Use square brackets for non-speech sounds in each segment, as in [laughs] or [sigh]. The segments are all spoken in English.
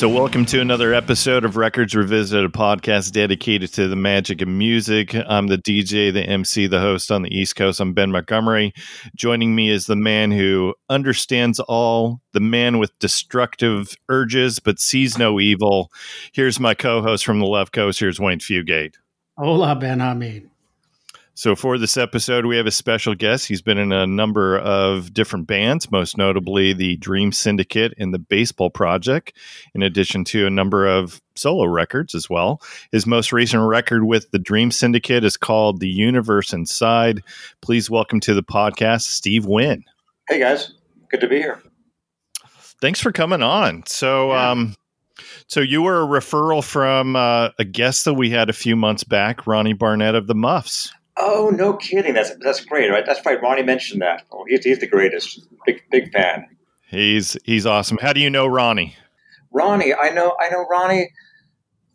So, welcome to another episode of Records Revisited, a podcast dedicated to the magic of music. I'm the DJ, the MC, the host on the East Coast. I'm Ben Montgomery. Joining me is the man who understands all, the man with destructive urges but sees no evil. Here's my co host from the left coast. Here's Wayne Fugate. Hola, Ben. So, for this episode, we have a special guest. He's been in a number of different bands, most notably the Dream Syndicate and the Baseball Project, in addition to a number of solo records as well. His most recent record with the Dream Syndicate is called The Universe Inside. Please welcome to the podcast, Steve Wynn. Hey, guys. Good to be here. Thanks for coming on. So, yeah. um, so you were a referral from uh, a guest that we had a few months back, Ronnie Barnett of the Muffs. Oh, no kidding. That's that's great, right? That's right. Ronnie mentioned that. Oh, he's, he's the greatest. Big big fan. He's he's awesome. How do you know Ronnie? Ronnie, I know I know Ronnie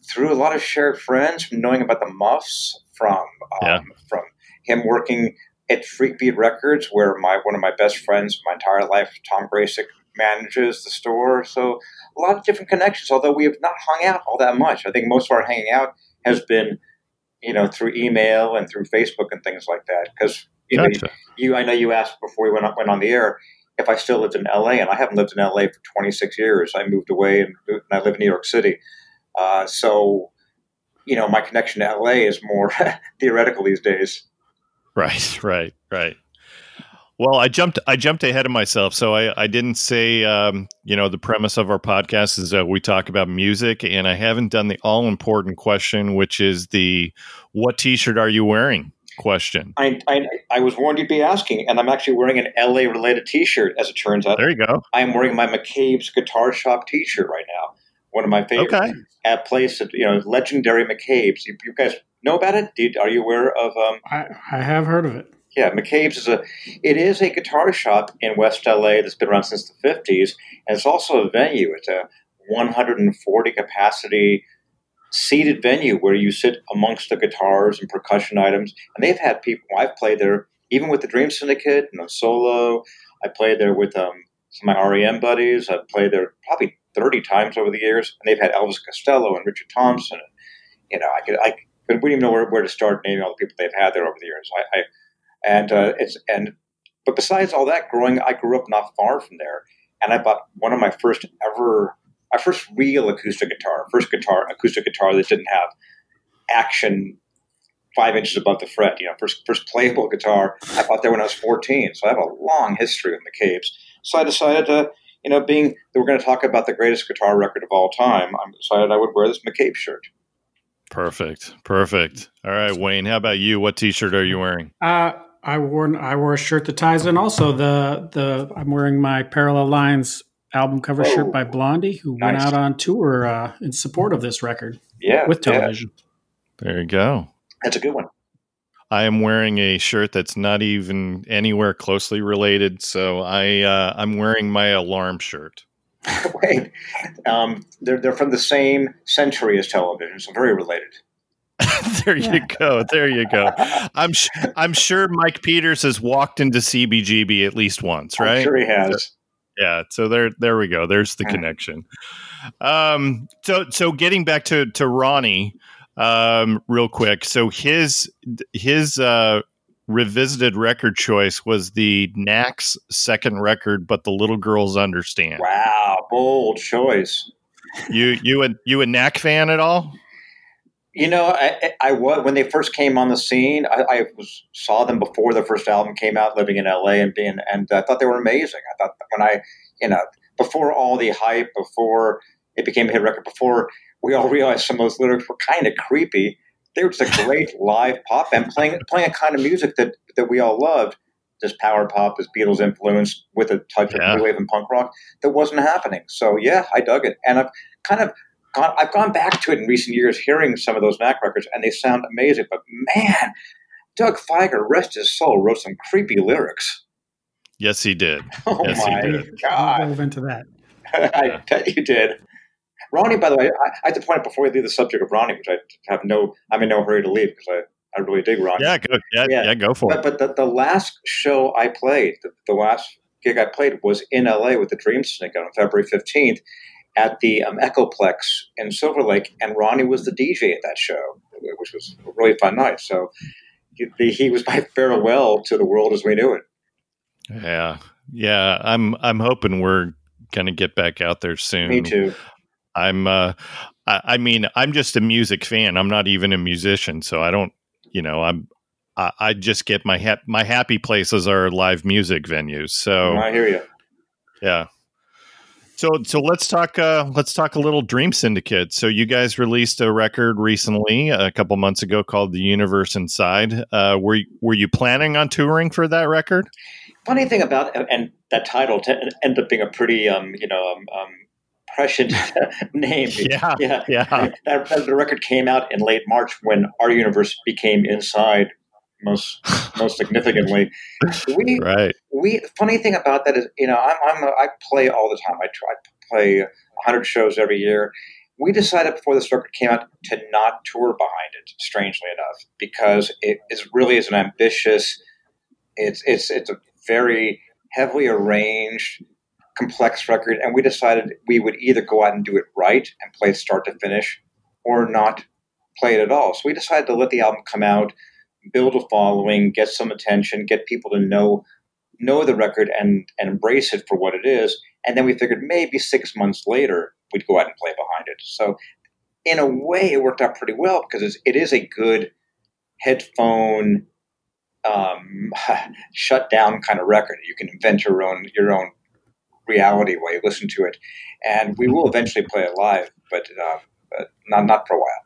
through a lot of shared friends, from knowing about the Muffs, from um, yeah. from him working at Freakbeat Records, where my one of my best friends my entire life, Tom Graysick, manages the store. So a lot of different connections. Although we have not hung out all that much, I think most of our hanging out has been you know, through email and through Facebook and things like that. Because you gotcha. know, you, I know you asked before we went on, went on the air if I still lived in LA, and I haven't lived in LA for 26 years. I moved away and, and I live in New York City. Uh, so, you know, my connection to LA is more [laughs] theoretical these days. Right, right, right. Well, I jumped. I jumped ahead of myself, so I, I didn't say. Um, you know, the premise of our podcast is that we talk about music, and I haven't done the all important question, which is the "What T-shirt are you wearing?" question. I, I, I was warned you'd be asking, and I'm actually wearing an LA related T-shirt. As it turns out, there you go. I am wearing my McCabe's Guitar Shop T-shirt right now. One of my favorite. Okay. At place, you know, legendary McCabe's. You, you guys know about it? Did, are you aware of? Um, I, I have heard of it. Yeah, McCabe's is a it is a guitar shop in West LA that's been around since the 50s, and it's also a venue. It's a 140 capacity seated venue where you sit amongst the guitars and percussion items. And they've had people. I've played there even with the Dream Syndicate and know, solo. I played there with um, some of my REM buddies. I've played there probably 30 times over the years, and they've had Elvis Costello and Richard Thompson. And, you know, I could I wouldn't even know where, where to start naming all the people they've had there over the years. I, I and uh, it's and but besides all that, growing I grew up not far from there, and I bought one of my first ever my first real acoustic guitar, first guitar acoustic guitar that didn't have action five inches above the fret. You know, first first playable guitar I bought there when I was fourteen. So I have a long history with McCabe's. So I decided to, you know, being that we're going to talk about the greatest guitar record of all time, I decided I would wear this McCabe shirt. Perfect, perfect. All right, Wayne, how about you? What T-shirt are you wearing? Uh, I wore I wore a shirt that ties in. Also, the the I'm wearing my Parallel Lines album cover oh, shirt by Blondie, who nice. went out on tour uh, in support of this record. Yeah, with television. Yeah. There you go. That's a good one. I am wearing a shirt that's not even anywhere closely related. So I uh, I'm wearing my alarm shirt. [laughs] Wait, um, they're they're from the same century as television, so very related. [laughs] there you go. There you go. I'm sh- I'm sure Mike Peters has walked into CBGB at least once, right? I'm sure he has. yeah. So there there we go. There's the connection. Um. So so getting back to to Ronnie, um, real quick. So his his uh revisited record choice was the Knacks second record, but the little girls understand. Wow, bold choice. You you a you a Knack fan at all? You know, I, I was when they first came on the scene. I, I was, saw them before the first album came out, living in LA, and being, and I thought they were amazing. I thought when I, you know, before all the hype, before it became a hit record, before we all [laughs] realized some of those lyrics were kind of creepy, they were just a great [laughs] live pop and playing playing a kind of music that that we all loved. This power pop, this Beatles influence with a touch yeah. of new wave and punk rock that wasn't happening. So yeah, I dug it, and I've kind of gone, I've gone back to it in recent years, hearing some of those Knack records, and they sound amazing. But man, Doug Fieger, rest his soul, wrote some creepy lyrics. Yes, he did. [laughs] Oh yes, my he did. God! I'll into that. [laughs] I bet you did. Ronnie, by the way, I, I have to point out before we leave the subject of Ronnie, which I have no, I'm in no hurry to leave because I, I really dig Ronnie. Yeah, go, yeah, yeah, yeah go for but, it. But the, the last show I played, the, the last gig I played was in LA with the Dream Syndicate on February 15th. At the um, Echoplex in Silver Lake, and Ronnie was the DJ at that show, which was a really fun night. So he, he was my [laughs] farewell to the world as we knew it. Yeah, yeah. I'm I'm hoping we're gonna get back out there soon. Me too. I'm. Uh, I, I mean, I'm just a music fan. I'm not even a musician, so I don't. You know, I'm. I, I just get my ha- my happy places are live music venues. So I hear you. Yeah. So so let's talk uh, let's talk a little Dream Syndicate. So you guys released a record recently, a couple months ago, called "The Universe Inside." Uh, were were you planning on touring for that record? Funny thing about and that title t- ended up being a pretty um, you know um, um, prescient [laughs] name. [laughs] Yeah, yeah, yeah. That, that, the record came out in late March when our universe became Inside most most significantly. [laughs] We right. We funny thing about that is you know I'm, I'm a, I play all the time. I try to play 100 shows every year. We decided before this record came out to not tour behind it. Strangely enough, because it is really is an ambitious. It's it's it's a very heavily arranged, complex record, and we decided we would either go out and do it right and play start to finish, or not play it at all. So we decided to let the album come out build a following, get some attention, get people to know know the record and, and embrace it for what it is. And then we figured maybe six months later we'd go out and play behind it. So in a way, it worked out pretty well because it's, it is a good headphone um, [laughs] shut down kind of record. You can invent your own your own reality while you listen to it, and we will eventually play it live, but, uh, but not not for a while.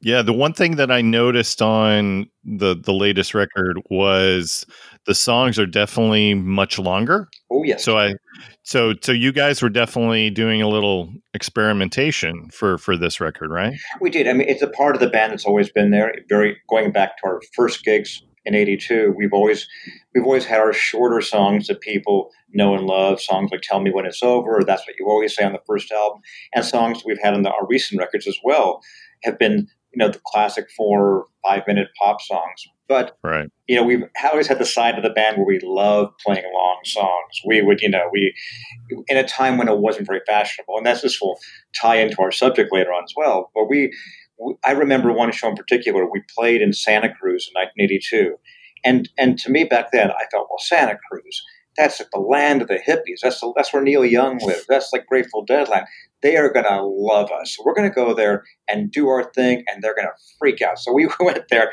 Yeah, the one thing that I noticed on the the latest record was the songs are definitely much longer. Oh yes. So I so so you guys were definitely doing a little experimentation for for this record, right? We did. I mean, it's a part of the band that's always been there. Very going back to our first gigs in '82, we've always we've always had our shorter songs that people know and love. Songs like "Tell Me When It's Over," or "That's What You Always Say" on the first album, and songs we've had on the, our recent records as well have been you know the classic four five minute pop songs but right you know we've always had the side of the band where we love playing long songs we would you know we in a time when it wasn't very fashionable and that's this will tie into our subject later on as well but we I remember one show in particular. We played in Santa Cruz in 1982, and and to me back then, I thought, well, Santa Cruz, that's like the land of the hippies. That's the, that's where Neil Young lives. That's like Grateful Dead land. They are gonna love us. So we're gonna go there and do our thing, and they're gonna freak out. So we [laughs] went there,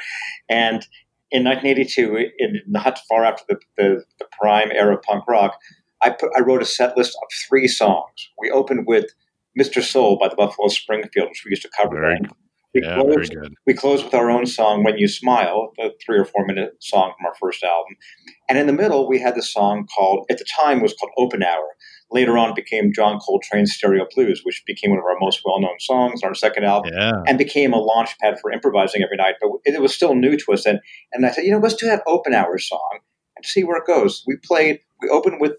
and in 1982, in not far after the, the, the prime era of punk rock, I put I wrote a set list of three songs. We opened with "Mr. Soul" by the Buffalo Springfield, which we used to cover Very then. We yeah, closed, very good. We closed with our own song, When You Smile, the three or four minute song from our first album. And in the middle, we had the song called, at the time, was called Open Hour. Later on, became John Coltrane's Stereo Blues, which became one of our most well known songs on our second album yeah. and became a launch pad for improvising every night. But it was still new to us. And, and I said, you know, let's do that Open Hour song and see where it goes. We played, we opened with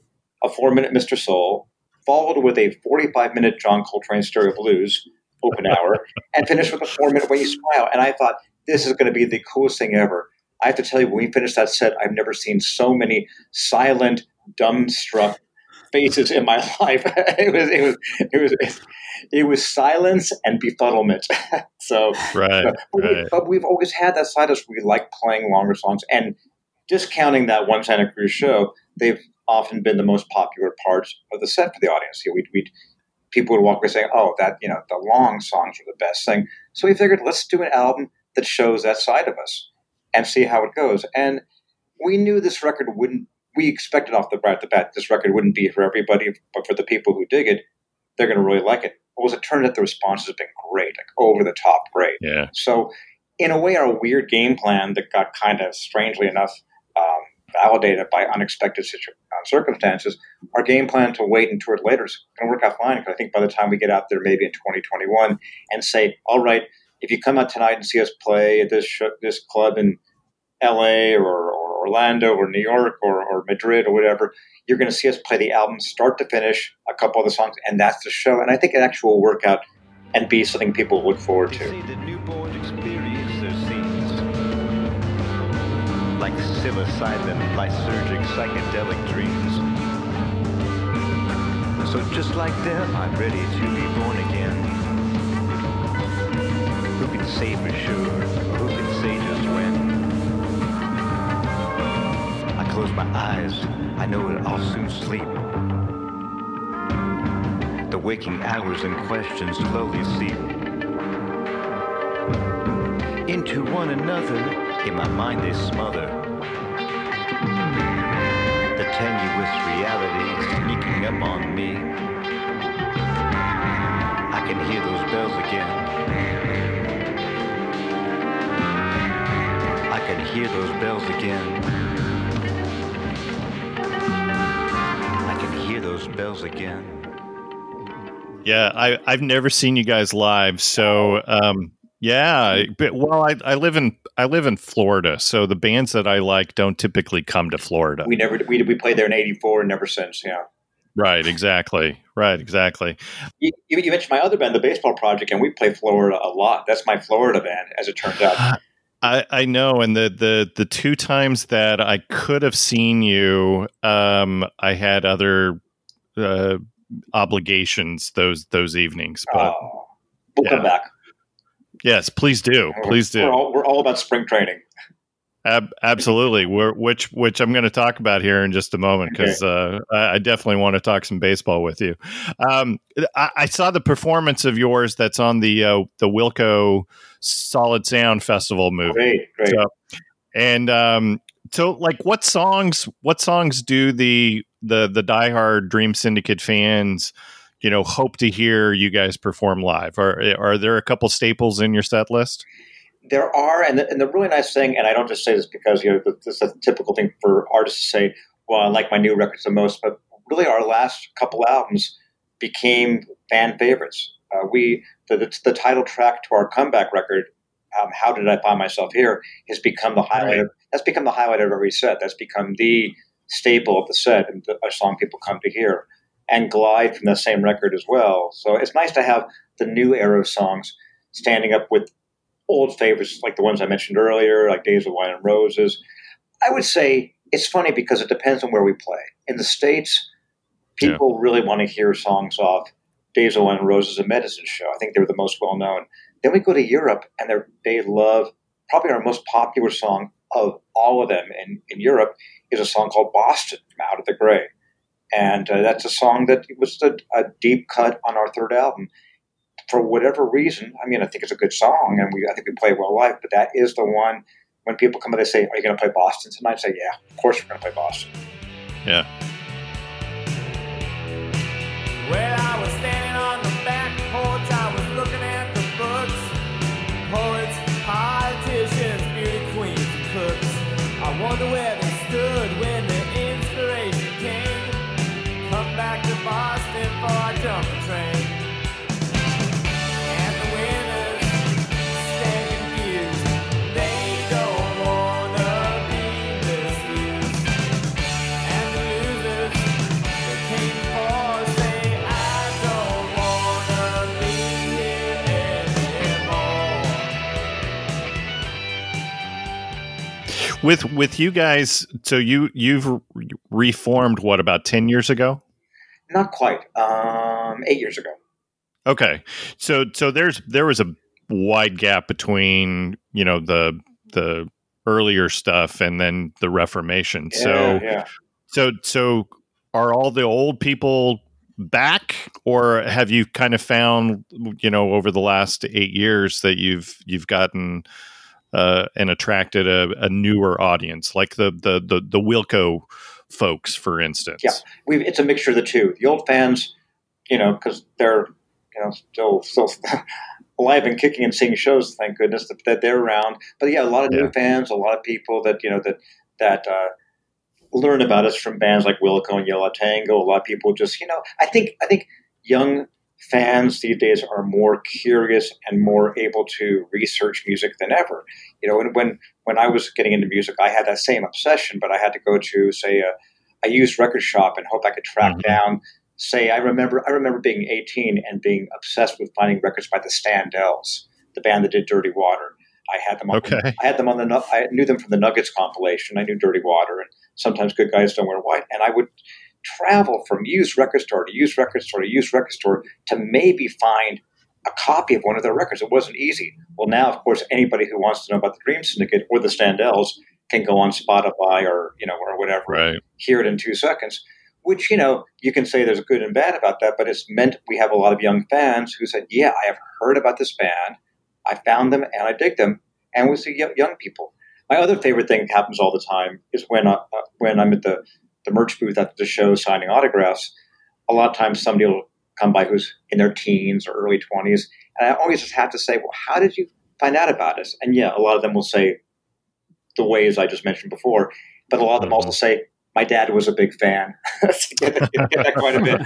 a four minute Mr. Soul, followed with a 45 minute John Coltrane Stereo Blues open [laughs] hour and finished with a four minute when you smile. And I thought, this is going to be the coolest thing ever. I have to tell you, when we finished that set, I've never seen so many silent, dumbstruck faces in my [laughs] life. it was, it was, it was, it was silence and befuddlement. [laughs] so, right, but, right. We, but we've always had that side of us. We like playing longer songs, and discounting that one Santa Cruz show, they've often been the most popular parts of the set for the audience. You know, we'd, we'd people would walk away saying, "Oh, that you know, the long songs are the best thing." So we figured, let's do an album that shows that side of us and see how it goes. And we knew this record wouldn't. We expected off the bat, the bat this record wouldn't be for everybody, but for the people who dig it, they're going to really like it. Well, as it turned out, the response has been great, like over the top great. Yeah. So, in a way, our weird game plan that got kind of strangely enough um, validated by unexpected situ- uh, circumstances, our game plan to wait and tour it later is going to work out fine. Because I think by the time we get out there, maybe in 2021, and say, all right, if you come out tonight and see us play at this sh- this club in L.A. Or, or Orlando or New York or, or Madrid or whatever, you're going to see us play the album start to finish, a couple of the songs, and that's the show. And I think it actually will work out and be something people look forward to. See the newborn experience their scenes like psilocybin, lysergic, psychedelic dreams. So just like them, I'm ready to be born again. Who can say for sure, who can say just when? Close my eyes, I know that I'll soon sleep. The waking hours and questions slowly seep into one another. In my mind, they smother. The tenuous reality sneaking up on me. I can hear those bells again. I can hear those bells again. Those bells again. Yeah, I, I've never seen you guys live, so um, yeah. But well, I, I live in I live in Florida, so the bands that I like don't typically come to Florida. We never we we played there in '84 and never since. Yeah. Right, exactly. Right, exactly. You, you you mentioned my other band, the Baseball Project, and we play Florida a lot. That's my Florida band, as it turns out. [gasps] I, I know, and the, the the two times that I could have seen you, um, I had other uh, obligations those those evenings. But Oh, we'll come back. yes, please do, please We're do. all, we're all about spring training. Ab- absolutely. We're, which which I'm going to talk about here in just a moment because uh, I I definitely want to talk some baseball with you. Um, I, I saw the performance of yours that's on the uh, the Wilco Solid Sound Festival movie. Great, great. So- and um, so like what songs what songs do the the the diehard Dream Syndicate fans you know hope to hear you guys perform live? Are are there a couple staples in your set list? There are, and the, and the really nice thing, and I don't just say this because you know this is a typical thing for artists to say. Well, I like my new records the most, but really, our last couple albums became fan favorites. Uh, we the, the the title track to our comeback record, um, "How Did I Find Myself Here," has become the highlight. Of, that's become the highlight of every set. That's become the staple of the set and a song people come to hear. And "Glide" from the same record as well. So it's nice to have the new era of songs standing up with old favorites like the ones I mentioned earlier, like Days of Wine and Roses. I would say it's funny because it depends on where we play. In the States, people really want to hear songs off Days of Wine and Roses and Medicine Show. I think they're the most well known. Then we go to Europe and they love probably our most popular song of all of them in, in Europe is a song called Boston from Out of the Gray. And uh, that's a song that was a, a deep cut on our third album for whatever reason, I mean, I think it's a good song, and we I think we play it well live. But that is the one when people come and they say, "Are you going to play Boston tonight?" I say, "Yeah, of course we're going to play Boston." Yeah. Well, cooks. With with you guys, so you you've reformed what about ten years ago? Not quite. Um, eight years ago. Okay, so so there's there was a wide gap between you know the the earlier stuff and then the Reformation. so Yeah, yeah. so so are all the old people back, or have you kind of found you know over the last eight years that you've you've gotten uh, and attracted a, a newer audience, like the the the the Wilco folks, for instance? Yeah. We've, it's a mixture of the two. The old fans, you know, because they're you know still still [laughs] alive and kicking and seeing shows. Thank goodness that, that they're around. But yeah, a lot of Yeah. new fans, a lot of people that you know that that uh, learn about us from bands like Wilco and Yo La Tengo. A lot of people just you know, I think I think young fans these days are more curious and more able to research music than ever. You know, and when when I was getting into music, I had that same obsession, but I had to go to say a, a used record shop and hope I could track Mhm. down. Say, I remember I remember being 18 and being obsessed with finding records by the Standells, the band that did Dirty Water. I had them on. Okay. I had them on the. I knew them from the Nuggets compilation. I knew Dirty Water and sometimes Good Guys Don't Wear White, and I would travel from used record store to used record store to used record store to maybe find a copy of one of their records. It wasn't easy. Well, now, of course, anybody who wants to know about the Dream Syndicate or the Standells can go on Spotify or you know or whatever, Right. hear it in two seconds. Which you know you can say there's good and bad about that, but it's meant we have a lot of young fans who said, "Yeah, I have heard about this band, I found them and I dig them," and we see young, people. My other favorite thing happens all the time is when uh, uh, when I'm at the the merch booth after the show signing autographs. A lot of times somebody will come by who's in their teens or early 20s, and I always just have to say, "Well, how did you find out about us?" And yeah, a lot of them will say the ways I just mentioned before, but a lot of them also say, "My dad was a big fan." [laughs] get, that, get that quite a bit.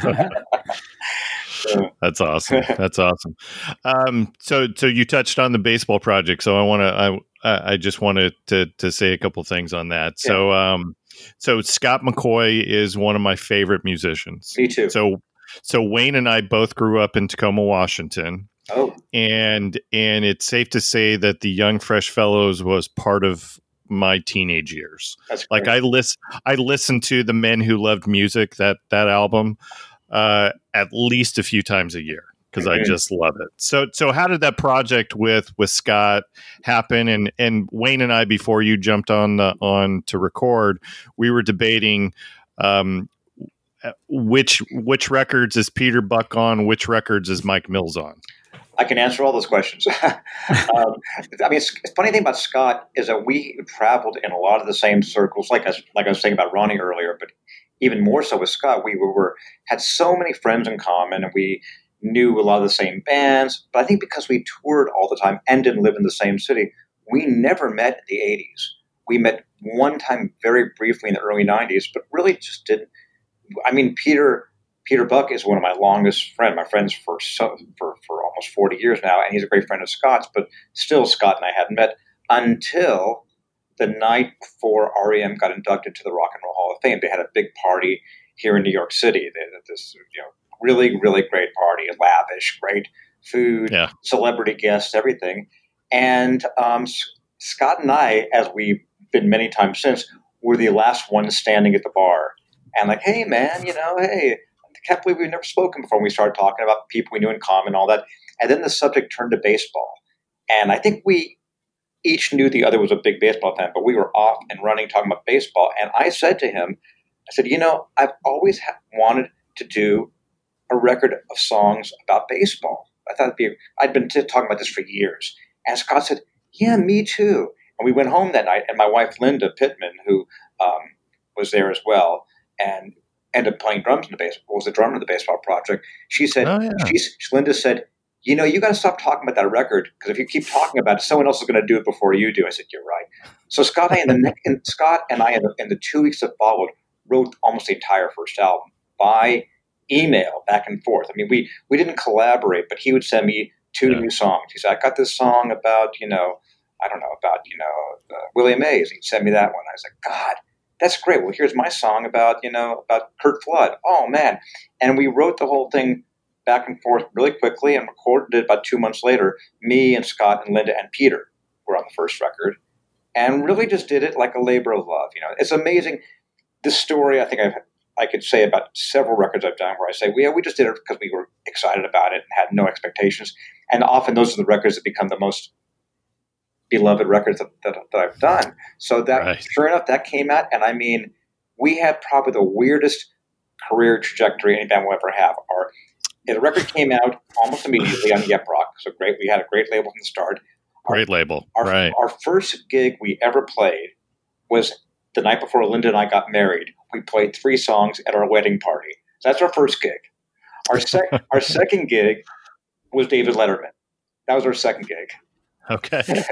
So, [laughs] That's awesome. That's awesome. Um, so, so you touched on the baseball project. So I want to, I, I I just wanted to to say a couple things on that. So, um, so Scott McCaughey is one of my favorite musicians. me too. So, so Wayne and I both grew up in Tacoma, Washington, oh, and and it's safe to say that the Young Fresh Fellows was part of my teenage years. that's Like. I list, I listened to the Men Who Loved Music that that album uh, at least a few times a year because I Mhm. just love it. So so how did that project with with Scott happen? And and Wayne and I before you jumped on the, on to record, we were debating. Um, which which records is Peter Buck on? Which records is Mike Mills on? I can answer all those questions. [laughs] um, I mean, it's, the funny thing about Scott is that we traveled in a lot of the same circles, like I, was- like I was saying about Ronnie earlier, but even more so with Scott. We were, were had so many friends in common, and we knew a lot of the same bands. But I think because we toured all the time and didn't live in the same city, we never met in the '80s. We met one time very briefly in the early '90s, but really just didn't. I mean, Peter Peter Buck is one of my longest friends, my friends for so, for for almost forty years now, and he's a great friend of Scott's. But still, Scott and I hadn't met until the night before REM got inducted to the Rock and Roll Hall of Fame. They had a big party here in New York City. This you know really really great party, lavish, great food, Yeah. celebrity guests, everything. And um, Scott and I, as we've been many times since, were the last ones standing at the bar. And like, hey man, you know, hey, I can't believe we've never spoken before. And we started talking about people we knew in common, and all that. And then the subject turned to baseball. And I think we each knew the other was a big baseball fan, but we were off and running talking about baseball. And I said to him, I said, you know, I've always ha- wanted to do a record of songs about baseball. I thought it'd be, I'd been t- talking about this for years. And Scott said, yeah, me too. And we went home that night, and my wife, Linda Pitmon, who um, was there as well, and ended up playing drums in the baseball, was the drummer of the baseball project. She said, Oh yeah. she's, Linda said, you know, you got to stop talking about that record because if you keep talking about it, someone else is going to do it before you do. I said, you're right. So Scott and the and Scott and I, in the, in the two weeks that followed, wrote almost the entire first album by email, back and forth. I mean, we we didn't collaborate, but he would send me two Yeah. new songs. He said, I got this song about, you know, I don't know about, you know, uh, William Mays. He'd send me that one. I was like, God, that's great. Well, here's my song about, you know, about Curt Flood. Oh man, and we wrote the whole thing back and forth really quickly and recorded it about two months later. Me and Scott and Linda and Peter were on the first record, and really just did it like a labor of love. You know, it's amazing. This story, I think I've I could say about several records I've done where I say, well, yeah, we just did it because we were excited about it and had no expectations. And often those are the records that become the most beloved records that, that, that I've done. So that, Right. sure enough, that came out. And I mean, we had probably the weirdest career trajectory any band will ever have. Our the record came out almost immediately on Yep Roc. So great. We had a great label from the start. Great label. Our, right. our first gig we ever played was the night before Linda and I got married. We played three songs at our wedding party. That's our first gig. Our, sec- [laughs] our second gig was David Letterman. That was our second gig. Okay.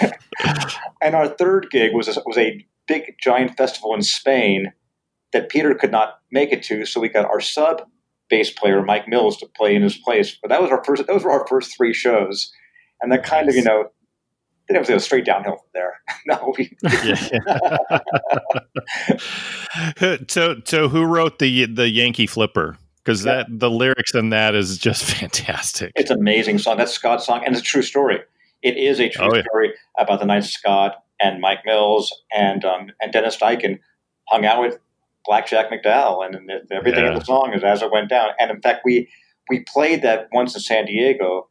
[laughs] And our third gig was a, was a big giant festival in Spain that Peter could not make it to, so we got our sub bass player Mike Mills to play in his place. But that was our first. Those were our first three shows, and that kind of you know. Then it was go straight downhill from there. [laughs] no, we, [laughs] yeah. so so who wrote the the Yankee Flipper? Because that the lyrics in that is just [laughs] fantastic. it's an amazing song. That's Scott's song, and it's a true story. It is a true Oh, yeah. story about the night Scott and Mike Mills and um, and Dennis Diken hung out with Black Jack McDowell, and, and everything in the song is as it went down. And in fact, we we played that once in San Diego,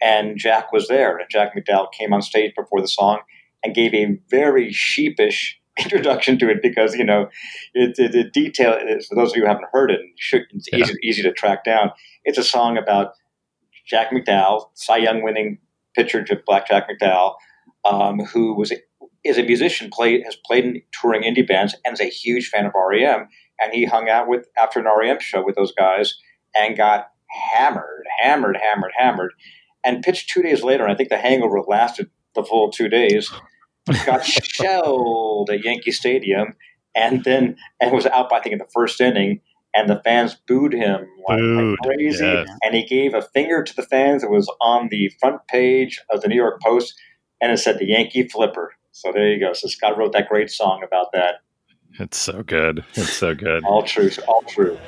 and Jack was there, and Jack McDowell came on stage before the song and gave a very sheepish [laughs] introduction to it because you know it, it, it detail for those of you who haven't heard it, it's Yeah. easy, easy to track down. It's a song about Jack McDowell, Cy Young winning pitcher Black Jack McDowell, um, who was is a musician, played has played in touring indie bands, and is a huge fan of REM. And he hung out with after an REM show with those guys and got hammered, hammered, hammered, hammered, and pitched two days later. And I think the hangover lasted the full two days. Got [laughs] shelled at Yankee Stadium, and then and was out by I think in the first inning. And the fans booed him like, like crazy yes. and he gave a finger to the fans. It was on the front page of the New York Post, and it said the Yankee Flipper. So there you go. So Scott wrote that great song about that. It's so good. It's so good. All true, all true.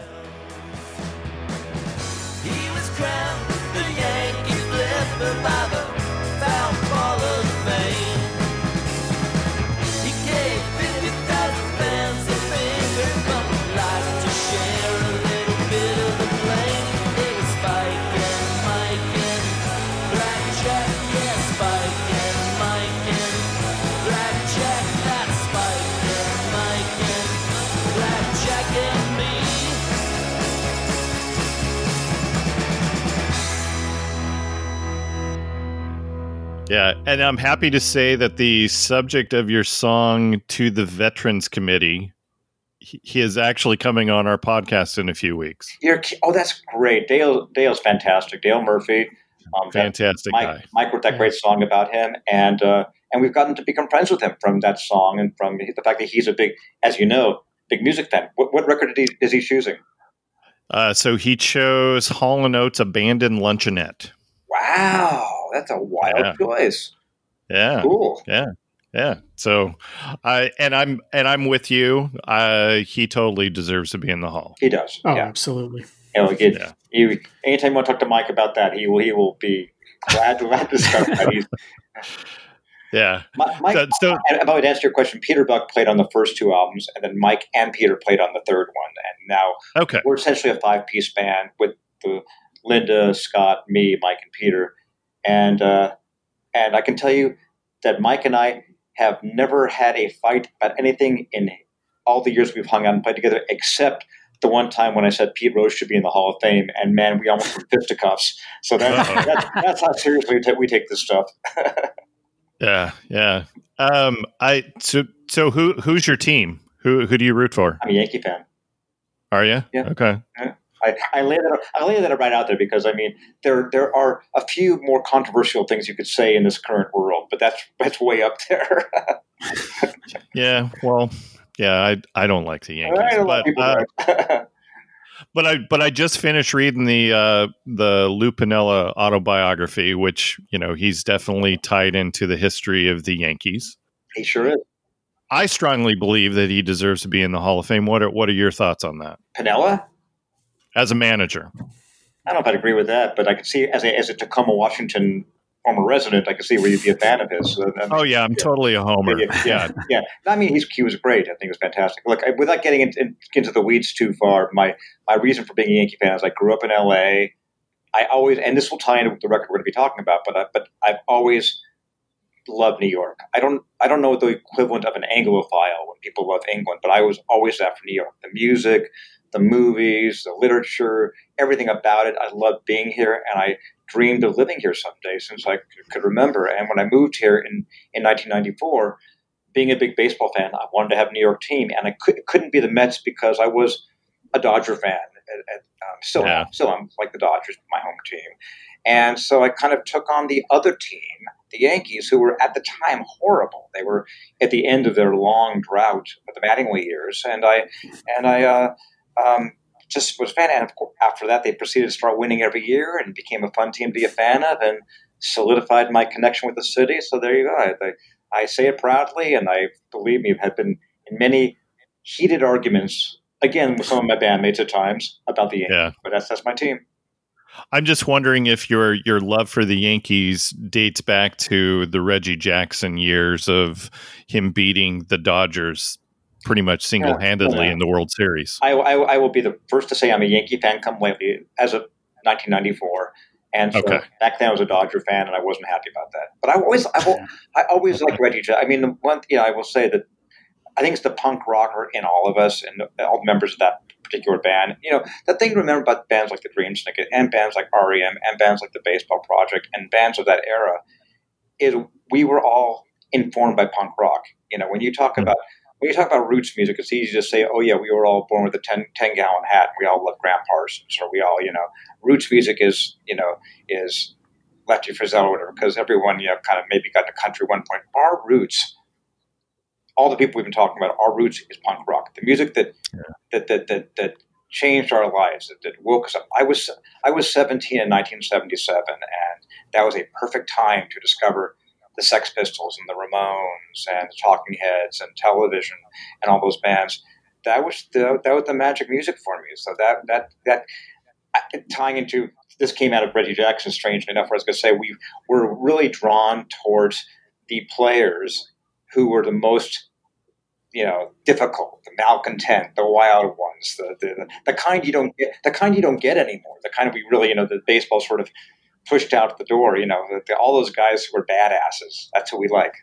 Yeah, and I'm happy to say that the subject of your song to the Veterans Committee, he is actually coming on our podcast in a few weeks. You're, oh, that's great. Dale, Dale's fantastic. Dale Murphy. Um, Fantastic Mike, guy. Mike wrote that great song about him, and uh, and we've gotten to become friends with him from that song and from the fact that he's a big, as you know, big music fan. What, what record did he, is he choosing? Uh, so he chose Hall and Oates' "Abandoned Luncheonette." Wow, that's a wild Yeah. choice. Yeah, Cool. yeah. Yeah. So, I and I'm and I'm with you. Uh, he totally deserves to be in the Hall. He does. Oh, yeah. absolutely. You know, get, Yeah. you, anytime you want to talk to Mike about that, he will he will be glad, glad to discuss that. He's, [laughs] Yeah. Mike, So, so and about to answer your question, Peter Buck played on the first two albums, and then Mike and Peter played on the third one. And now okay. we're essentially a five piece band with the Linda, Scott, me, Mike, and Peter. And uh, and I can tell you that Mike and I have never had a fight about anything in all the years we've hung out and played together, except the one time when I said Pete Rose should be in the Hall of Fame, and man, we almost were fisticuffs. So that's, [laughs] that's, that's how seriously we take- we take this stuff. [laughs] Yeah. Yeah. Um. I so so who who's your team? Who who do you root for? I'm a Yankee fan. Are you? Yeah. Okay. I, I lay that I lay that right out there because I mean there there are a few more controversial things you could say in this current world, but that's that's way up there. [laughs] Yeah. Well. Yeah. I I don't like the Yankees, I but uh, that. [laughs] but I but I just finished reading the uh, the Lou Piniella autobiography, which you know he's definitely tied into the history of the Yankees. he sure is. I strongly believe that he deserves to be in the Hall of Fame. What are what are your thoughts on that Piniella? As a manager? I don't know if I'd agree with that, but I could see as a as a Tacoma, Washington former resident, I could see where you'd be a fan of his. So, I mean, Oh yeah, I'm totally a homer. Yeah, Yeah, yeah. I mean, he's, he was great. I think it was fantastic. Look, I, without getting into, into the weeds too far, my, my reason for being a Yankee fan is I grew up in LA. I always, and this will tie into the record we're going to be talking about, but I, but I've always loved New York. I don't I don't know the equivalent of an Anglophile when people love England, but I was always after New York. The music, the movies, the literature, everything about it. I loved being here, and I dreamed of living here someday since I could remember. And when I moved here in, in 1994, being a big baseball fan, I wanted to have a New York team, and I could, couldn't be the Mets because I was a Dodger fan. And, um, still, Yeah. still, I'm like the Dodgers, my home team. And so I kind of took on the other team, the Yankees, who were at the time horrible. They were at the end of their long drought of the Mattingly years, and I and I uh, um, just was a fan. And of course, after that, they proceeded to start winning every year and became a fun team to be a fan of, and solidified my connection with the city. So there you go. I, I, I say it proudly, and I believe me, have been in many heated arguments again with some of my bandmates at times about the Yankees. yeah. But that's that's my team. I'm just wondering if your your love for the Yankees dates back to the Reggie Jackson years of him beating the Dodgers pretty much single handedly yeah. in the World Series. I, I, I will be the first to say I'm a Yankee fan come lately as of 1994. And so Okay. back then I was a Dodger fan, and I wasn't happy about that. But I always, I, will, I always like Reggie. I mean, the one, you know, I will say that I think it's the punk rocker in all of us and all the members of that particular band. You know, the thing to remember about bands like the Dream Syndicate and bands like REM and bands like the Baseball Project and bands of that era is we were all informed by punk rock. You know, when you talk hmm. about when you talk about roots music, it's easy to say, oh yeah, we were all born with a 10, 10 gallon hat. And we all love Gram Parsons, or we all, you know, roots music is, you know, is Lefty Frizzell or whatever, because everyone, you know, kind of maybe got to country one point. Our roots, all the people we've been talking about, our roots is punk rock. The music that that, that that that changed our lives, that, that woke us up. I was I was 17 in 1977, and that was a perfect time to discover the Sex Pistols and the Ramones and the Talking Heads and Television and all those bands. That was the that was the magic music for me. So that that that tying into this came out of Reggie Jackson. Strangely enough, where I was going to say we were really drawn towards the players who were the most you know difficult, the malcontent, the wild ones, the, the the kind you don't get, the kind you don't get anymore. The kind of we really you know the baseball sort of pushed out the door. You know, the, the, all those guys who were badasses. That's who we like.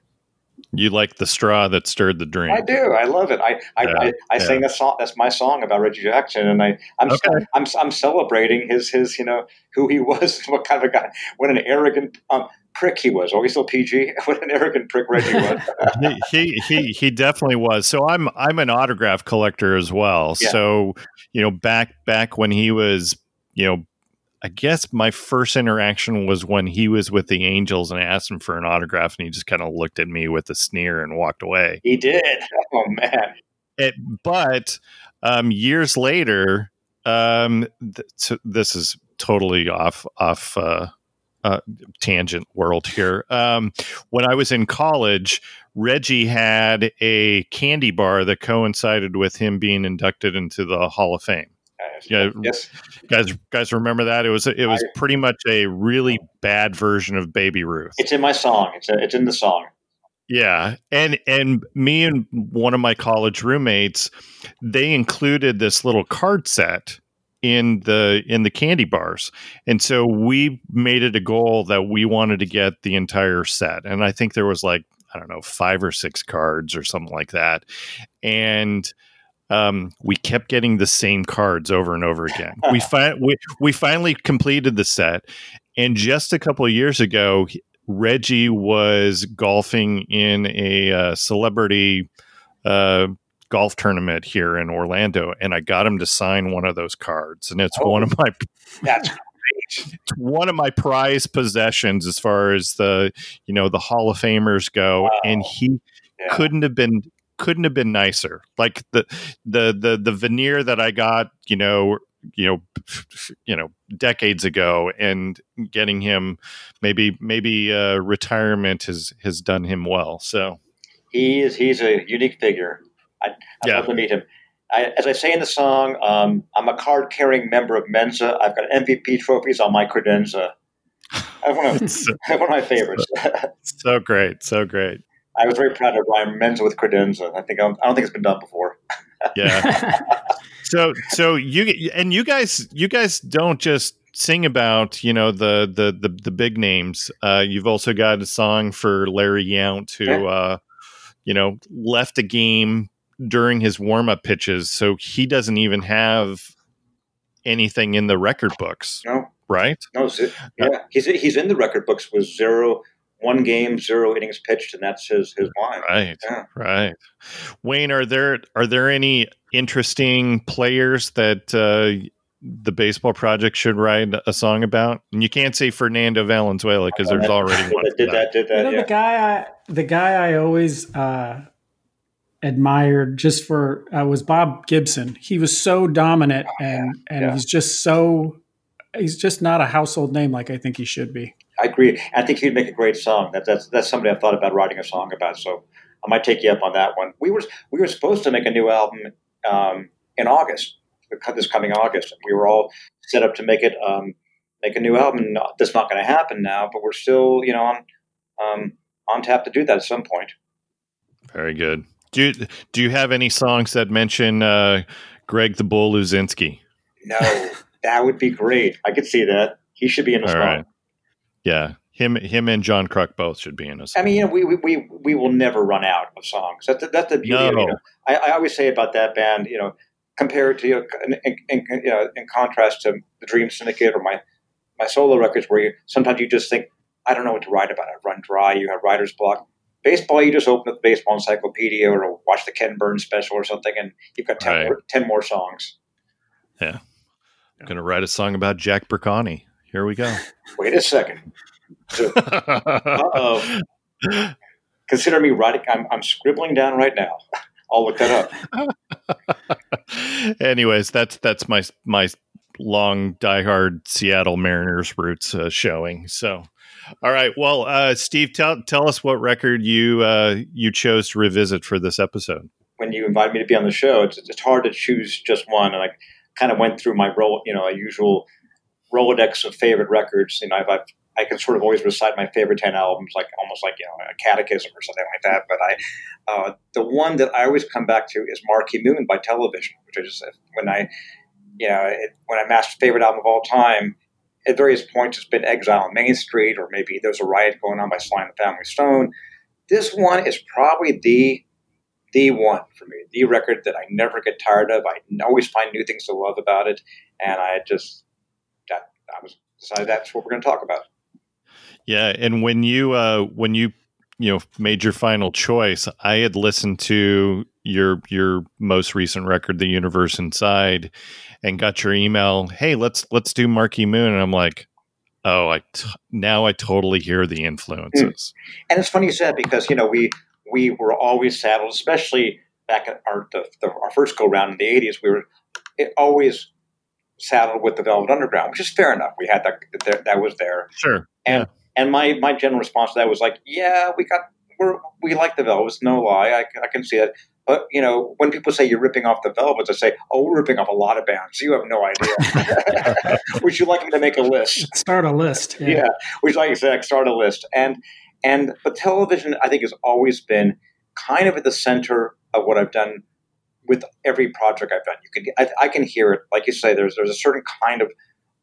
You like the straw that stirred the drink. I do. I love it. I I, Yeah, I, I yeah. sang that song. That's my song about Reggie Jackson, and I I'm Okay. I'm I'm celebrating his his you know who he was, [laughs] what kind of a guy, what an arrogant um, prick he was. He's still PG. [laughs] What an arrogant prick Reggie [laughs] was. he, he he he definitely was. So I'm I'm an autograph collector as well. Yeah. So you know back back when he was you know I guess my first interaction was when he was with the Angels and I asked him for an autograph and he just kind of looked at me with a sneer and walked away. he did. [laughs] Oh man. It, but um, years later, um, th- this is totally off off uh, uh, tangent world here. Um, when I was in college, Reggie had a candy bar that coincided with him being inducted into the Hall of Fame. Yeah. Yes. Guys, guys, remember that? It was it was pretty much a really bad version of Baby Ruth. It's in my song. It's a, it's in the song. Yeah, and and me and one of my college roommates, they included this little card set in the in the candy bars, and so we made it a goal that we wanted to get the entire set, and I think there was like I don't know five or six cards or something like that, and um, we kept getting the same cards over and over again. we, [laughs] fi- we we finally completed the set, and just a couple of years ago, Reggie was golfing in a uh, celebrity uh, golf tournament here in Orlando, and I got him to sign one of those cards, and it's Oh. one of my [laughs] That's it's one of my prized possessions as far as the you know the Hall of Famers go, and he yeah. couldn't have been couldn't have been nicer. Like the the the the veneer that I got, you know, you know, you know, decades ago, and getting him maybe maybe uh, retirement has has done him well. So He is he's a unique figure. I, I'd Yeah. love to meet him. I, as I say in the song, um, I'm a card carrying member of Mensa. I've got MVP trophies on my credenza. One of, [laughs] so, I [laughs] have one of my favorites. [laughs] so great, so great. I was very proud of Ryan Mensa with credenza. I think I don't, I don't think it's been done before. Yeah. [laughs] so so you and you guys you guys don't just sing about you know the the the, the big names uh you've also got a song for larry yount who Yeah. uh you know left a game during his warm-up pitches so he doesn't even have anything in the record books No, right no, z- yeah, he's he's in the record books with zero, one game, zero innings pitched, and that's his his line. right Yeah. right wayne are there are there any interesting players that uh the baseball project should write a song about and you can't say fernando valenzuela because there's [laughs] already one Did, did that? Did You that? know, yeah. the guy I the guy I always uh, admired just for uh, was Bob Gibson. He was so dominant and and Yeah. he's just so he's just not a household name like I think he should be. I agree. I think he'd make a great song. That, that's that's somebody I've thought about writing a song about. So I might take you up on that one. We were we were supposed to make a new album um, in August, this coming August. We were all set up to make it um, make a new album. No, That's not going to happen now, but we're still you know on um, on tap to do that at some point. very good Do you, do you have any songs that mention uh, Greg the Bull Luzinski? No, that would be great. I could see that. He should be in a song. right. Yeah, him him and John Kruk both should be in a I mean, you know, we, we, we, will never run out of songs. That's the, that's the beauty of it. You know, I, I always say about that band, you know, compared to, you know, in, in, you know, in contrast to the Dream Syndicate or my, my solo records where you, sometimes you just think, I don't know what to write about. I run dry. You have writer's block. Baseball, you just open up the baseball encyclopedia or watch the Ken Burns special or something, and you've got 10, Right. more, 10 more songs. Yeah. I'm going to write a song about Jack Burkani. Here we go. Wait a second. [laughs] Uh-oh. Consider me writing. I'm, I'm scribbling down right now. I'll look that up. [laughs] Anyways, that's that's my my long diehard Seattle Mariners roots uh, showing. So, all right. Well, uh, Steve, tell tell us what record you uh, you chose to revisit for this episode. when you invite me to be on the show, it's, it's hard to choose just one. And I kind of went through my role, you know, a usual Rolodex of favorite records. You know, I've, I've, I can sort of always recite my favorite 10 albums, like almost like, you know, a catechism or something like that. But I, uh, the one that I always come back to is Marquee Moon by Television, which I just, when I, you know, it, when I asked favorite album of all time, at various points it's been Exile on Main Street, or maybe There's a Riot Going On by Sly and the Family Stone. This one is probably the the one for me, the record that I never get tired of. I always find new things to love about it, and I just I was decided that's what we're going to talk about. Yeah, and when you uh, when you you know made your final choice, I had listened to your your most recent record, The Universe Inside, and got your email. Hey, let's let's do Marquee Moon, and I'm like, oh, I t- now I totally hear the influences. And it's funny you said because you know we we were always saddled, especially back at our the, the, our first go round in the '80s. We were it, always saddled with the Velvet Underground, which is fair enough. We had that that, that was there, Sure. and and my my general response to that was like, yeah, we got we're we like the Velvets, no lie, I, can- I can see that. But you know, when people say you're ripping off the Velvets, I say, oh, we're ripping off a lot of bands. You have no idea. [laughs] Would you like me to make a list? Start a list. yeah, which like I said, start a list. And and but television, I think, has always been kind of at the center of what I've done with every project I've done. You can I, I can hear it, like you say. There's there's a certain kind of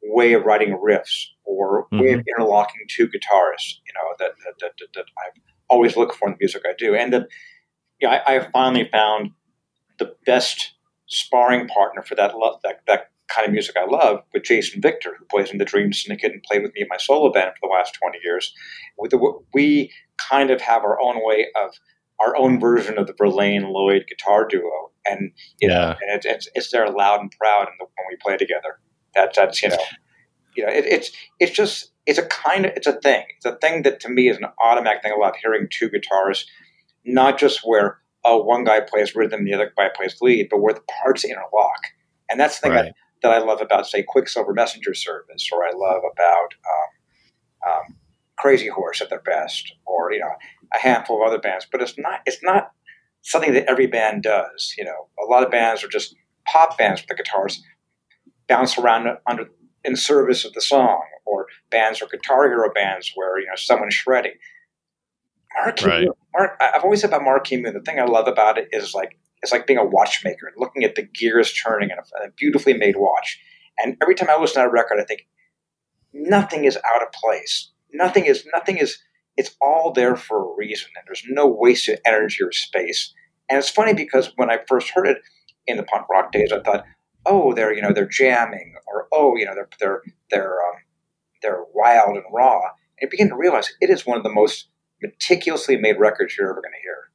way of writing riffs or way of mm-hmm. interlocking two guitarists. You know that that, that, that, that I've always looked for in the music I do, and that yeah, I, I have finally found the best sparring partner for that lo- that that kind of music I love with Jason Victor, who plays in the Dream Syndicate and played with me in my solo band for the last 20 years. With the, we kind of have our own way of our own version of the Verlaine Lloyd guitar duo, and you know, Yeah. and it's, it's it's there loud and proud the, when we play together. That that's you know, you know, it, it's it's just it's a kind of it's a thing. It's a thing that to me is an automatic thing. I love hearing two guitars, not just where oh one guy plays rhythm, the other guy plays lead, but where the parts interlock, and that's the thing that that I love about, say, Quicksilver Messenger Service, or I love about um, um, Crazy Horse at their best, or you know, a handful of other bands. But it's not it's not something that every band does. You know, a lot of bands are just pop bands with the guitars bounce around under in service of the song, or bands or guitar hero bands where you know someone's shredding. Marquee Right. Mark, I've always said about Marquee Moon, the thing I love about it is like it's like being a watchmaker and looking at the gears turning in a, a beautifully made watch. And every time I listen to a record, I think nothing is out of place. Nothing is nothing is. It's all there for a reason, and there's no wasted energy or space. And it's funny because when I first heard it in the punk rock days, I thought, oh, they're you know they're jamming, or oh, you know they're they're they're um, they're wild and raw. And I began to realize it is one of the most meticulously made records you're ever going to hear.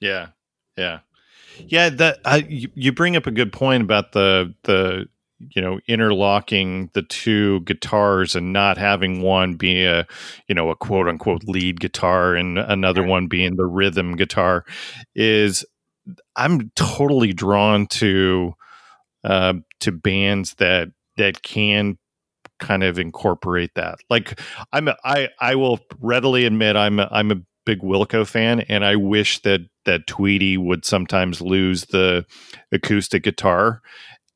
Yeah, yeah, yeah. That you, you bring up a good point about the the you know interlocking the two guitars and not having one be a you know a quote unquote lead guitar and another one being the rhythm guitar is I'm totally drawn to uh, to bands that that can kind of incorporate that. Like I'm a, I I will readily admit I'm a, I'm a big Wilco fan, and I wish that that tweedy would sometimes lose the acoustic guitar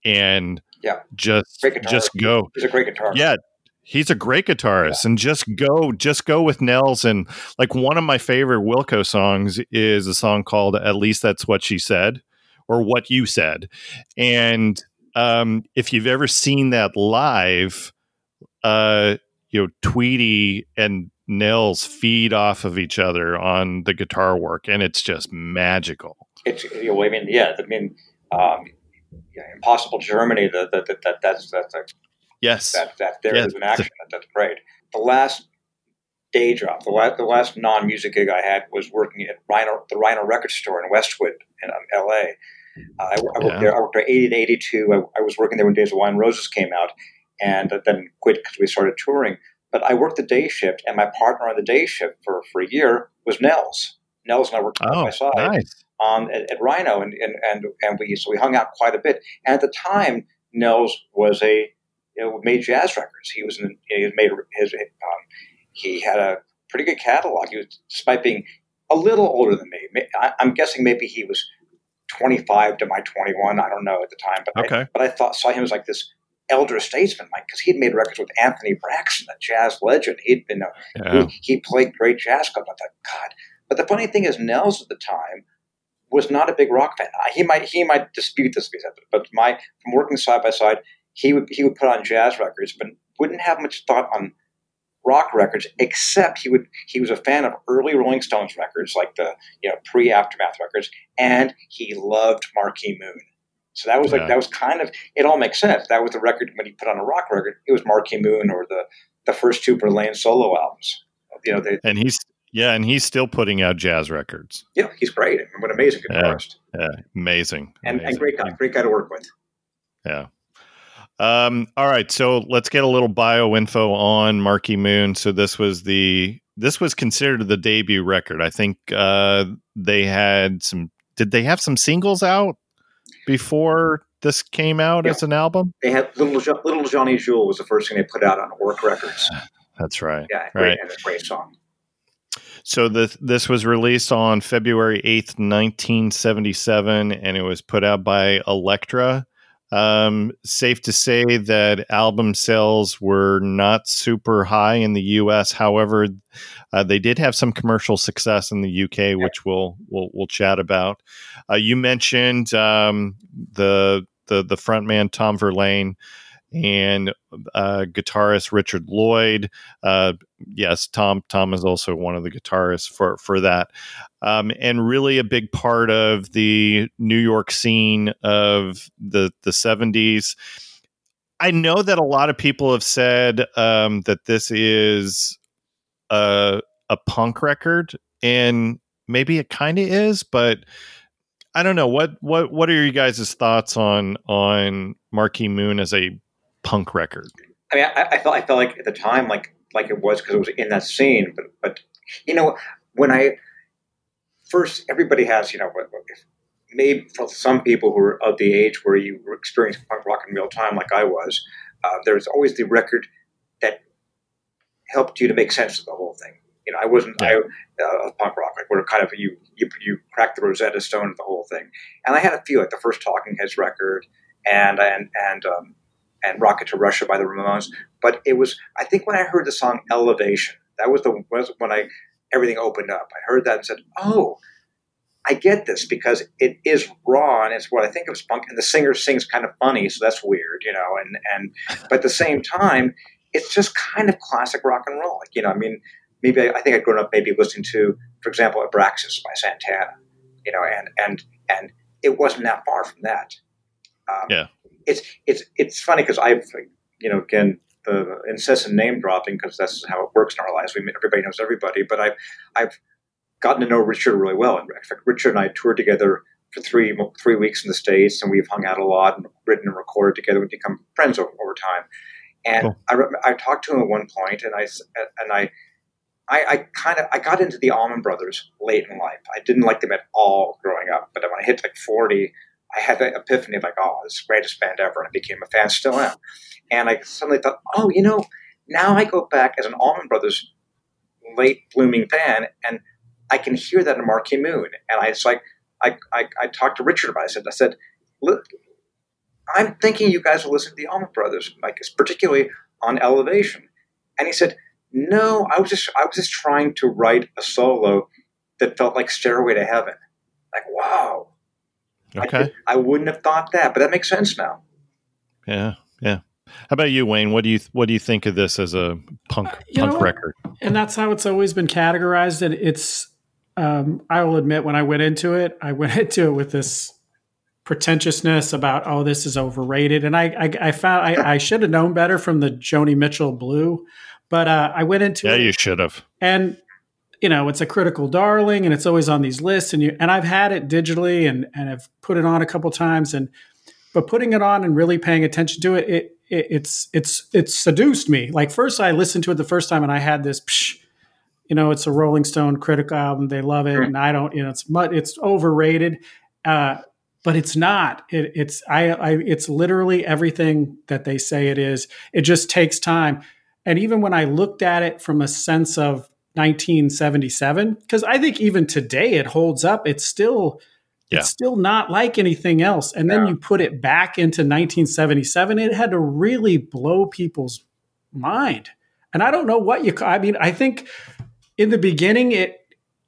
and Yeah. just just go He's a great guitar. yeah He's a great guitarist, and just go, just go with Nels. And like one of my favorite Wilco songs is a song called "At Least That's What She Said" or "What You Said." And um, if you've ever seen that live, uh, you know Tweedy and Nels feed off of each other on the guitar work, and it's just magical. It's you know, I mean, yeah, I mean, um, yeah, Impossible Germany. That that, that, that that's that's a, Yes, that that there Yes. is an action. That, that's great. The last day job, the last the last non music gig I had was working at Rhino the Rhino Record Store in Westwood in um, L.A. Uh, I, I worked Yeah. there. I worked there eighty to eighty two. I, I was working there when Days of Wine and Roses came out, and then quit because we started touring. But I worked the day shift, and my partner on the day shift for, for a year was Nels. Nels and I worked side oh, by side nice. Um, at, at Rhino, and, and and and we so we hung out quite a bit. And at the time, Nels was a you know made jazz records. He was in, he had made his um, he had a pretty good catalog. He was despite being a little older than me. I, I'm guessing maybe he was 25 to my 21. I don't know at the time, but I, but I thought saw him as like this elder statesman, like because he'd made records with Anthony Braxton, a jazz legend. He'd been a Yeah. he, he played great jazz clubs. I thought, God. But the funny thing is, Nels at the time was not a big rock fan. He might he might dispute this, but my from working side by side, he would he would put on jazz records, but wouldn't have much thought on rock records. Except he would he was a fan of early Rolling Stones records, like the you know pre aftermath records, and he loved Marquee Moon. So that was like Yeah. that was kind of it. All makes sense. That was the record when he put on a rock record. It was Marquee Moon or the the first two Verlaine solo albums. You know, they, And he's yeah, and he's still putting out jazz records. yeah, he's great. I mean, what an amazing Yeah. guitarist Yeah, amazing. and, and great guy, great guy to work with. Yeah. Um, all right, so let's get a little bio info on Marquee Moon. So this was the this was considered the debut record. I think uh, they had some. Did they have some singles out before this came out Yeah. as an album? They had little little Johnny Jewel was the first thing they put out on Ork Records. [sighs] That's right. Yeah, great, Right. and a great song. So the, this was released on February 8th, 1977, and it was put out by Elektra. Um, safe to say that album sales were not super high in the U.S. However, uh, they did have some commercial success in the U.K., which we'll we'll, we'll chat about. Uh, you mentioned um, the the the frontman Tom Verlaine and uh, guitarist Richard Lloyd. Uh, yes, Tom Tom is also one of the guitarists for for that, um, and really a big part of the New York scene of the the seventies. I know that a lot of people have said um, that this is a a punk record, and maybe it kind of is, but I don't know what what what are your guys' thoughts on on Marquee Moon as a punk record? I mean, I, I felt I felt like at the time like like it was because it was in that scene. But but you know when I first everybody has you know what- what- if- maybe for some people who are of the age where you were experiencing punk rock in real time like I was, uh, there's always the record that helped you to make sense of the whole thing. You know, I wasn't I, uh, punk rock like where kind of you you you crack the Rosetta Stone of the whole thing, and I had a few like the first Talking Heads record and and and um, and Rocket to Russia by the Ramones. But it was, I think, when I heard the song Elevation, that was the was when I everything opened up. I heard that and said, "Oh, I get this because it is raw and it's what I think of as punk." And the singer sings kind of funny, so that's weird, you know. And and [laughs] but at the same time, it's just kind of classic rock and roll. Like you know, I mean, maybe I, I think I'd grown up maybe listening to, for example, Abraxas by Santana, you know, and and and it wasn't that far from that. Um, Yeah. It's it's it's funny because I've you know again the incessant name dropping because that's how it works in our lives. We everybody knows everybody, but I've I've gotten to know Richard really well. In fact, Richard and I toured together for three three weeks in the states, and we've hung out a lot and written and recorded together. We've become friends over, over time. And Cool. I, re- I talked to him at one point, and I and I I, I kind of I got into the Allman Brothers late in life. I didn't like them at all growing up, but when I hit like forty, I had that epiphany of like, oh, this is the greatest band ever, and I became a fan, still am. And I suddenly thought, oh, you know, now I go back as an Allman Brothers late blooming fan, and I can hear that in Marquee Moon. And I it's like I, I, I talked to Richard about it. I said, I said, look, I'm thinking you guys will listen to the Allman Brothers, like particularly on Elevation. And he said, "No, I was just I was just trying to write a solo that felt like Stairway to Heaven." Like, wow. I, Okay. did- I wouldn't have thought that, but that makes sense now. Yeah. Yeah. How about you, Wayne? What do you what do you think of this as a punk You know punk what? record? and that's how it's always been categorized. And it's, um, I will admit, when I went into it, I went [laughs] into it with this pretentiousness about, oh, this is overrated. And I, I, I found I, I should have known better from the Joni Mitchell Blue, but uh, I went into Yeah, it you should have. and you know it's a critical darling and it's always on these lists and you and I've had it digitally and and I've put it on a couple times and but putting it on and really paying attention to it it, it it's it's it's seduced me. Like first I listened to it the first time and I had this psh, you know it's a Rolling Stone critical album they love it and I don't you know it's mu- it's overrated uh but it's not. It, it's I, I it's literally everything that they say it is. It just takes time. And even when I looked at it from a sense of 1977, because I think even today it holds up, it's still Yeah. it's still not like anything else. And then Yeah. you put it back into 1977, it had to really blow people's mind. And I don't know what you. I mean, I think in the beginning it,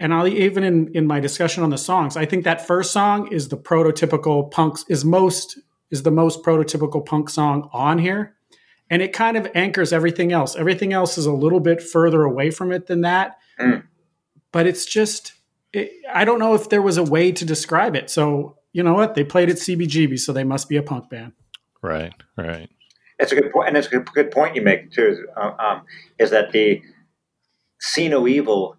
and I'll even in in my discussion on the songs, I think that first song is the prototypical punks is most is the most prototypical punk song on here and it kind of anchors everything else. Everything else is a little bit further away from it than that, Mm. but it's just it, I don't know if there was a way to describe it. So you know what? They played at CBGB, so they must be a punk band. Right. Right. It's a good point, and it's a good, good point you make too. Uh, um, is that the "See No Evil"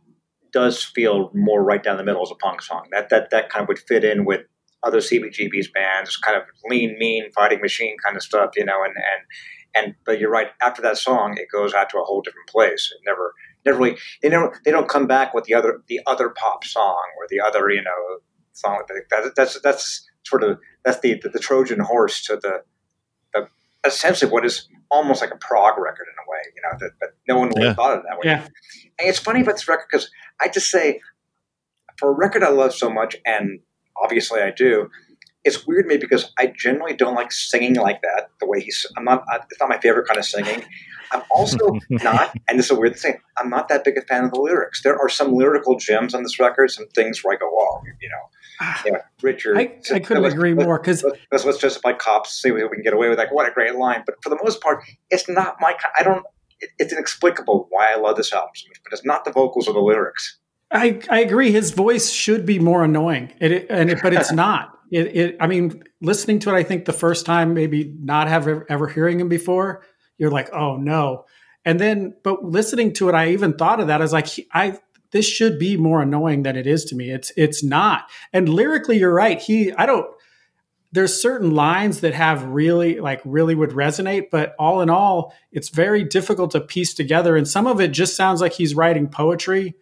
does feel more right down the middle as a punk song. That that that kind of would fit in with other CBGB's bands, kind of lean, mean, fighting machine kind of stuff, you know. And and and but you're right. After that song, it goes out to a whole different place. It never never really they never they don't come back with the other the other pop song or the other you know song. That, that's that's sort of that's the the, the Trojan horse to the the essentially what is almost like a prog record in a way. You know that, but no one would Yeah. have thought of that way. Yeah, And it's funny about this record because I just say, for a record I love so much, and obviously I do, it's weird to me because I generally don't like singing like that. The way he's, I'm not, it's not my favorite kind of singing. I'm also [laughs] not, and this is a weird thing, I'm not that big a fan of the lyrics. There are some lyrical gems on this record, some things where I go, oh, you know, ah. you Richard. I, I couldn't let's- agree let's- more because let's, let's, let's just cops see what we can get away with. Like, what a great line! But for the most part, it's not my. I don't. It, it's inexplicable why I love this album so much, but it's not the vocals or the lyrics. I, I agree. His voice should be more annoying, it- and it, but it's [laughs] not. It, it, I mean, listening to it, I think the first time, maybe not have ever, ever hearing him before, you're like, oh no. And then, but listening to it, I even thought of that. I was like, I this should be more annoying than it is to me. It's it's not. And lyrically, you're right. He, I don't. There's certain lines that have really like really would resonate, but all in all, it's very difficult to piece together. And some of it just sounds like he's writing poetry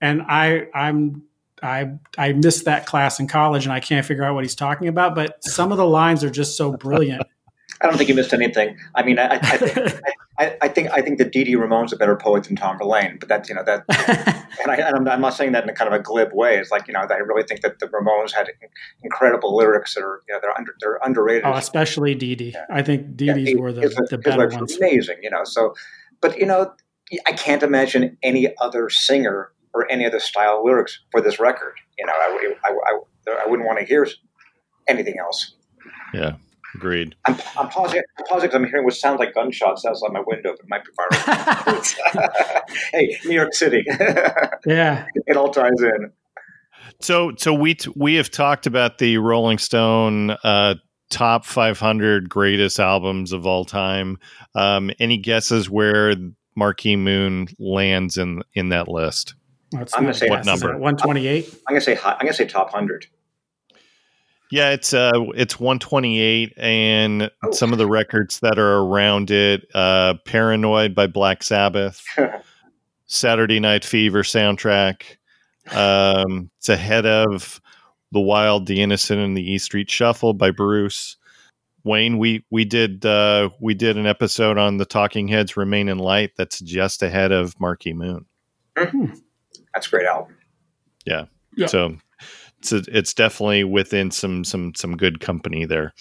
and I I'm I I missed that class in college and I can't figure out what he's talking about. But some of the lines are just so brilliant. [laughs] I don't think you missed anything. I mean, I, I, think, I, I think I think that Dee Dee Ramone's a better poet than Tom Verlaine, but that's you know that, [laughs] and, I, and I'm, I'm not saying that in a kind of a glib way. It's like you know I really think that the Ramones had incredible lyrics that are you know they're under they're underrated. oh, especially Dee Dee. I think Dee Dee's Yeah, were the, his- the better ones. amazing, you know. So, but you know, I can't imagine any other singer or any other style lyrics for this record. You know, I, I, I, I wouldn't want to hear anything else. Yeah. Agreed. I'm, I'm pausing. I'm pausing 'cause I'm hearing what sounds like gunshots outside my window, but it might be viral. [laughs] hey, New York City. [laughs] yeah. it all ties in. So, so we t- we have talked about the Rolling Stone uh, top 500 greatest albums of all time. Um, any guesses where Marquee Moon lands in in that list? That's I'm gonna say what guess. Number? 128. I'm gonna say. High, I'm gonna say top hundred. Yeah, it's uh it's 128 and Oh. some of the records that are around it uh Paranoid by Black Sabbath, [laughs] Saturday Night Fever soundtrack. Um it's ahead of The Wild, The Innocent and the E Street Shuffle by Bruce. Wayne, we we did uh we did an episode on the Talking Heads Remain in Light that's just ahead of Marquee Moon. That's a great album. Yeah. So it's it's definitely within some some some good company there.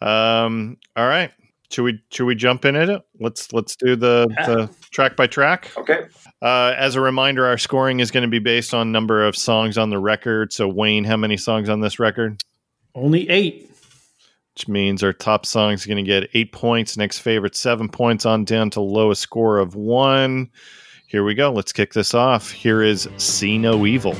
Um, all right. should we should we jump in it? Let's let's do the, the track by track. Okay. Uh, as a reminder, our scoring is going to be based on number of songs on the record. So Wayne, how many songs on this record? Only eight. Which means our top song is going to get eight points. Next favorite seven points on down to lowest score of one. Here we go. Let's kick this off. Here is See No Evil.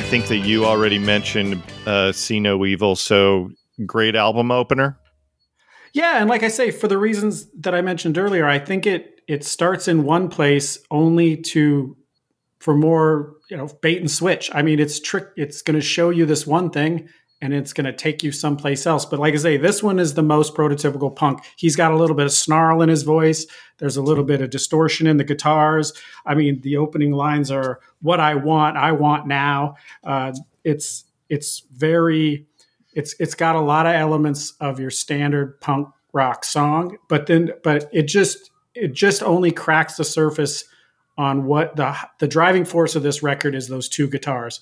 I think that you already mentioned uh, See No Evil. So great album opener. Yeah, and like I say, for the reasons that I mentioned earlier, I think it it starts in one place only to for more you know bait and switch. I mean, it's trick. It's going to show you this one thing, and it's going to take you someplace else. But like I say, this one is the most prototypical punk. He's got a little bit of snarl in his voice. There's a little bit of distortion in the guitars. I mean, the opening lines are "What I want, I want now." Uh, it's it's very it's it's got a lot of elements of your standard punk rock song, but then but it just it just only cracks the surface on what the the driving force of this record is those two guitars.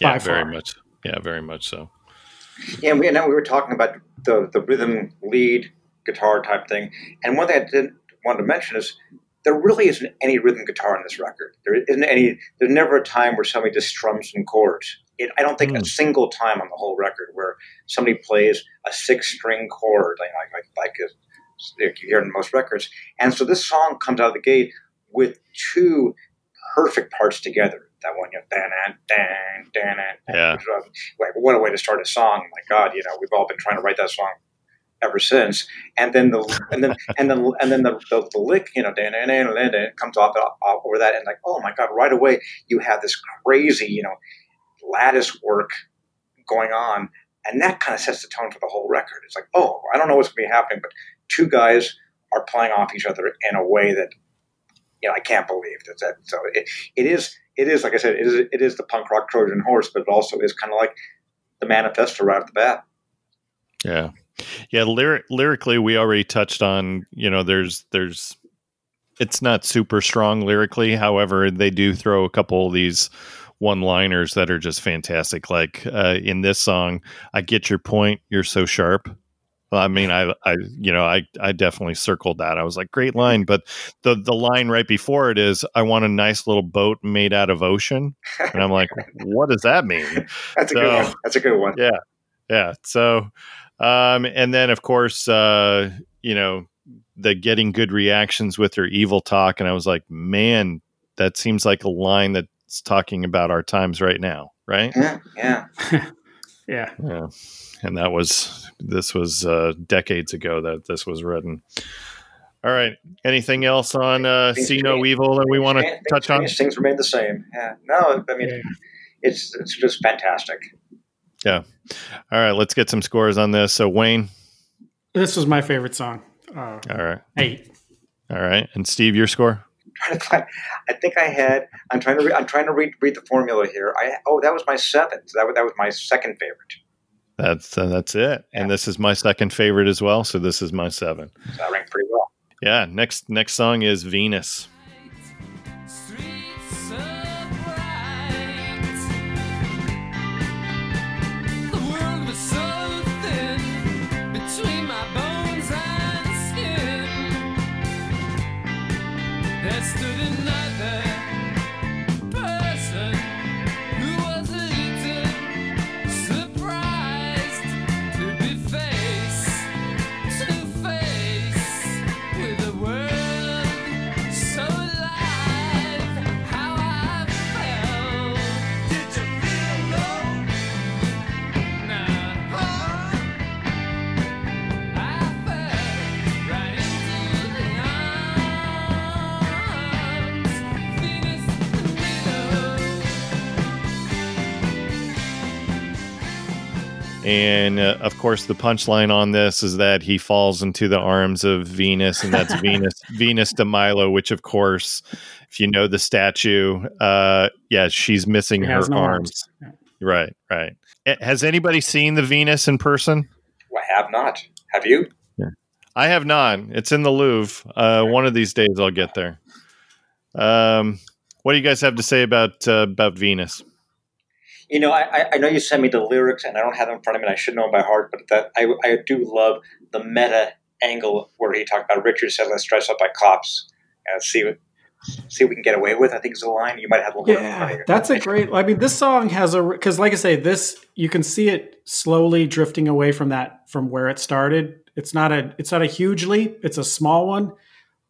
Yeah, very much. Yeah, very much so. Yeah, we, and we were talking about the, the rhythm lead guitar type thing. And one thing I didn't want to mention is there really isn't any rhythm guitar on this record. There isn't any. There's never a time where somebody just strums some chords. It, I don't think a Hmm. single time on the whole record where somebody plays a six string chord like like like, like, a, like you hear in most records. And so this song comes out of the gate with two perfect parts together. That one, you know, dan dan dan dan. Yeah. Wait, what a way to start a song! My God, you know, we've all been trying to write that song ever since. And then the and then and then and then the, the, the lick, you know, dan dan dan dan dan comes off, off over that, and like, oh my God, right away you have this crazy, you know, lattice work going on, and that kind of sets the tone for the whole record. It's like, oh, I don't know what's going to be happening, but two guys are playing off each other in a way that you know I can't believe that. that so it, it is it is like I said, it is it is the punk rock Trojan horse, but it also is kind of like the manifesto right off the bat. Yeah, yeah. Lyric, lyrically, we already touched on. You know, there's there's. It's not super strong lyrically. However, they do throw a couple of these one-liners that are just fantastic. Like uh, in this song, "I get your point. You're so sharp." Well, I mean, I, I, you know, I, I definitely circled that. I was like, great line. But the the line right before it is, "I want a nice little boat made out of ocean," and I'm like, [laughs] what does that mean? That's a good one. That's a good one. Yeah, yeah so um and then of course uh you know the getting good reactions with their evil talk and i was like man that seems like a line that's talking about our times right now right Yeah, yeah. [laughs] Yeah. yeah and that was this was uh decades ago that this was written all right anything else on uh Things see no evil that we want to Things touch on Things remain the same. Yeah. No, I mean, Yeah. it's it's just fantastic. Yeah. All right let's get some scores on this so wayne This was my favorite song. Uh, all right eight. all right and steve your score trying to find. I think I had. I'm trying to. Re, I'm trying to read read the formula here. I oh, that was my seventh. That was that was my second favorite. That's uh, that's it. And this is my second favorite as well. So this is my seven. So that ranked pretty well. Yeah. Next next song is Venus. And uh, of course, the punchline on this is that he falls into the arms of Venus, and that's Venus, [laughs] Venus de Milo, which, of course, if you know the statue, uh, yeah, she's missing She her no arms. arms. Right, right. Has anybody seen the Venus in person? I have not. Have you? I have not. It's in the Louvre. Uh, one of these days, I'll get there. Um, what do you guys have to say about uh, about Venus? You know, I, I- know you sent me the lyrics, and I don't have them in front of me. and I should know them by heart, but that I, I do love the meta angle where he talked about Richard said, "Let's dress up like cops and see what see what we can get away with." I think is the line. You might have a little bit in front of Yeah, that's a great. I mean, this song has a because, like I say, this you can see it slowly drifting away from that from where it started. It's not a it's not a huge leap. It's a small one,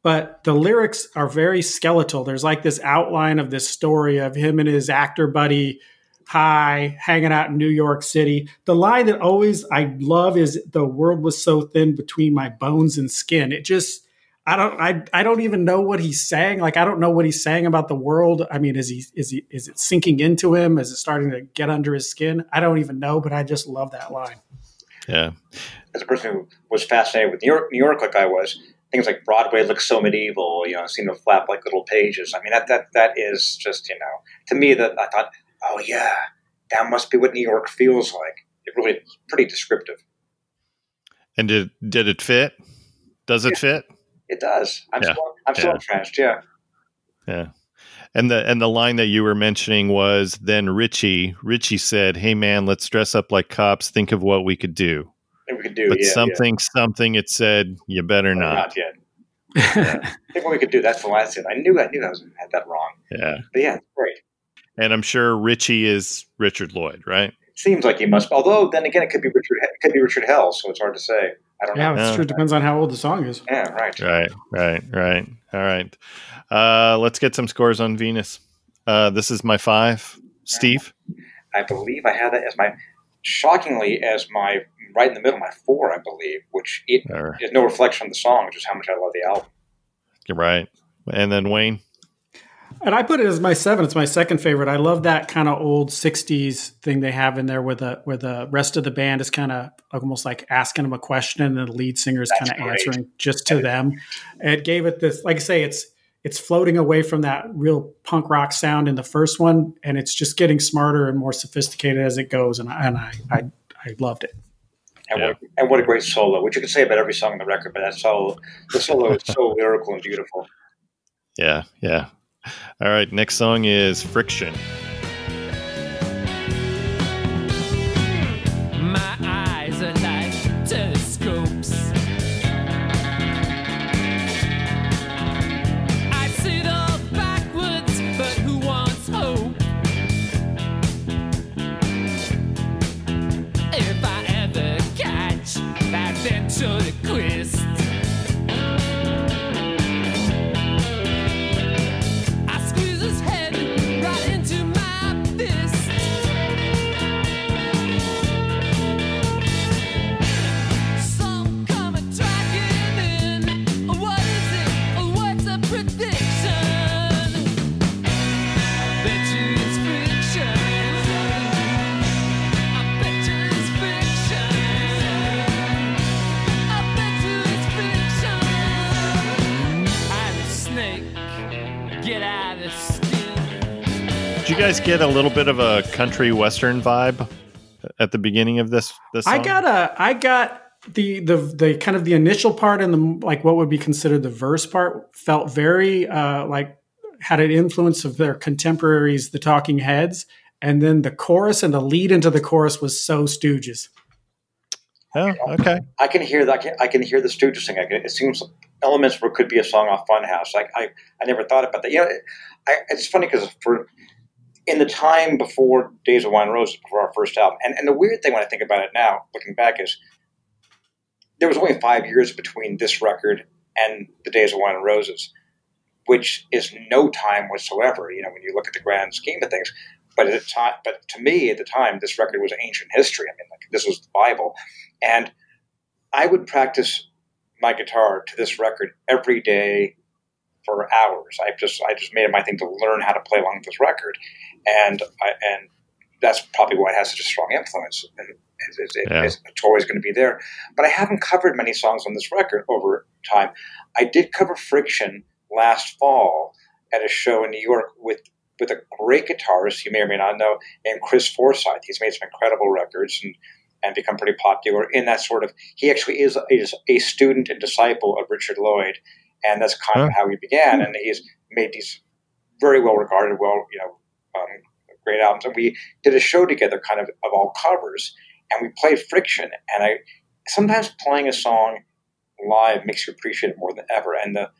but the lyrics are very skeletal. There's like this outline of this story of him and his actor buddy high hanging out in New York City. The line that always I love is the world was so thin between my bones and skin. It just I don't I I don't even know what he's saying. Like I don't know what he's saying about the world. I mean, is he is he is it sinking into him? Is it starting to get under his skin? I don't even know, but I just love that line. Yeah, As a person who was fascinated with New York, New York, like I was, things like Broadway looks so medieval. You know, seem to flap like little pages. I mean, that that that is just you know, to me that I thought, oh yeah, that must be what New York feels like. It really is pretty descriptive. and did did it fit? Does it fit? It does. I'm Yeah. still I'm still Yeah. entranced. Yeah. Yeah. And the and the line that you were mentioning was then Richie Richie said, "Hey man, let's dress up like cops. Think of what we could do." Think we could do But yeah, something something it said, "You better yeah. not." not yet. [laughs] I think what we could do. That's the last thing. I knew. I knew I was had that wrong. Yeah. But yeah, great. And I'm sure Richie is Richard Lloyd, right? Seems like he must. Although then again, it could be Richard. It could be Richard Hell. So it's hard to say. I don't yeah, know. it's Yeah. true. Depends on how old the song is. Yeah. Right. Right, right, right. All right. Uh, let's get some scores on Venus. Uh, this is my five. Steve? I believe I have that as my shockingly as my right in the middle, my four, I believe, which it Or, is no reflection of the song, just how much I love the album. you're right. And then Wayne? And I put it as my seven. It's my second favorite. I love that kind of old '60s thing they have in there, where the where the rest of the band is kind of almost like asking them a question, and the lead singer is kind of answering just to them. It gave it this, like I say, it's it's floating away from that real punk rock sound in the first one, and it's just getting smarter and more sophisticated as it goes. And I, and I I, I loved it. And, Yeah. what, and what a great solo, which you could say about every song on the record, but that solo, the solo is so [laughs] lyrical and beautiful. Yeah, yeah. All right. Next song is Friction. Guys get a little bit of a country western vibe at the beginning of this? This I got a I got the the the kind of the initial part and the like what would be considered the verse part felt very uh like had an influence of their contemporaries the talking heads and then the chorus and the lead into the chorus was so stooges Oh, okay. I can hear that. I can, I can hear the Stooges thing. Can, it seems elements where it could be a song off Funhouse. Like I, I never thought about that. You know, I, it's funny because for in the time before Days of Wine and Roses, before our first album, and, and the weird thing when I think about it now, looking back, is there was only five years between this record and the Days of Wine and Roses, which is no time whatsoever. You know, when you look at the grand scheme of things. But at the time, but to me at the time, this record was ancient history. I mean, like this was the Bible, and I would practice my guitar to this record every day for hours. I just I just made it my thing to learn how to play along with this record, and I, and that's probably why it has such a strong influence. And It's, it's, Yeah. it's always going to be there. But I haven't covered many songs on this record over time. I did cover Friction last fall at a show in New York with with a great guitarist you may or may not know named Chris Forsyth. He's made some incredible records and and become pretty popular in that sort of. He actually is, is a student and disciple of Richard Lloyd, and that's kind of how he began. And he's made these very well regarded, well you know, um, great albums. And we did a show together, kind of of all covers, and we played Friction. And I sometimes playing a song live makes you appreciate it more than ever. And the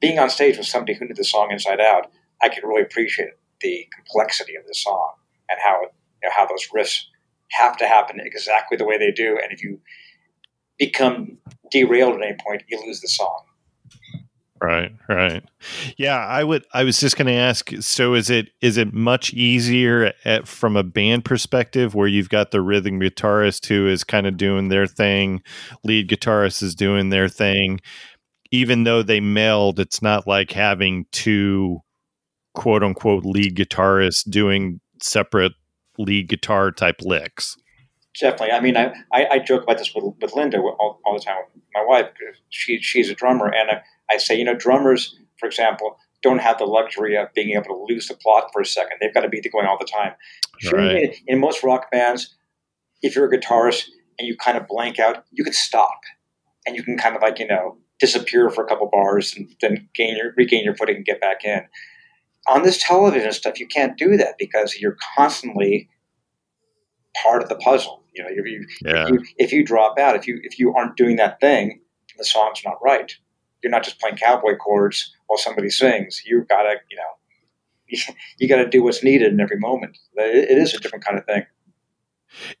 being on stage with somebody who knew the song inside out, I could really appreciate the complexity of the song and how it, you know, how those riffs have to happen exactly the way they do. And if you become derailed at any point, you lose the song. Right, right. Yeah, I would. I was just going to ask. So, is it is it much easier at, from a band perspective, where you've got the rhythm guitarist who is kind of doing their thing, lead guitarist is doing their thing, even though they meld, it's not like having two quote unquote lead guitarists doing separate lead guitar type licks. Definitely. I mean, I, I, I joke about this with, with Linda all, all the time my wife, She, she's a drummer. And I say, you know, drummers, for example, don't have the luxury of being able to lose the plot for a second. They've got to be going all the time. Sure, Right. in, in most rock bands, if you're a guitarist and you kind of blank out, you can stop and you can kind of like, you know, disappear for a couple bars and then gain your, regain your footing and get back in. On this television stuff, you can't do that because you're constantly part of the puzzle. You know, if you, Yeah, if you if you drop out, if you if you aren't doing that thing, the song's not right. You're not just playing cowboy chords while somebody sings. You gotta, you know, [laughs] you, got to do what's needed in every moment. It, it is a different kind of thing.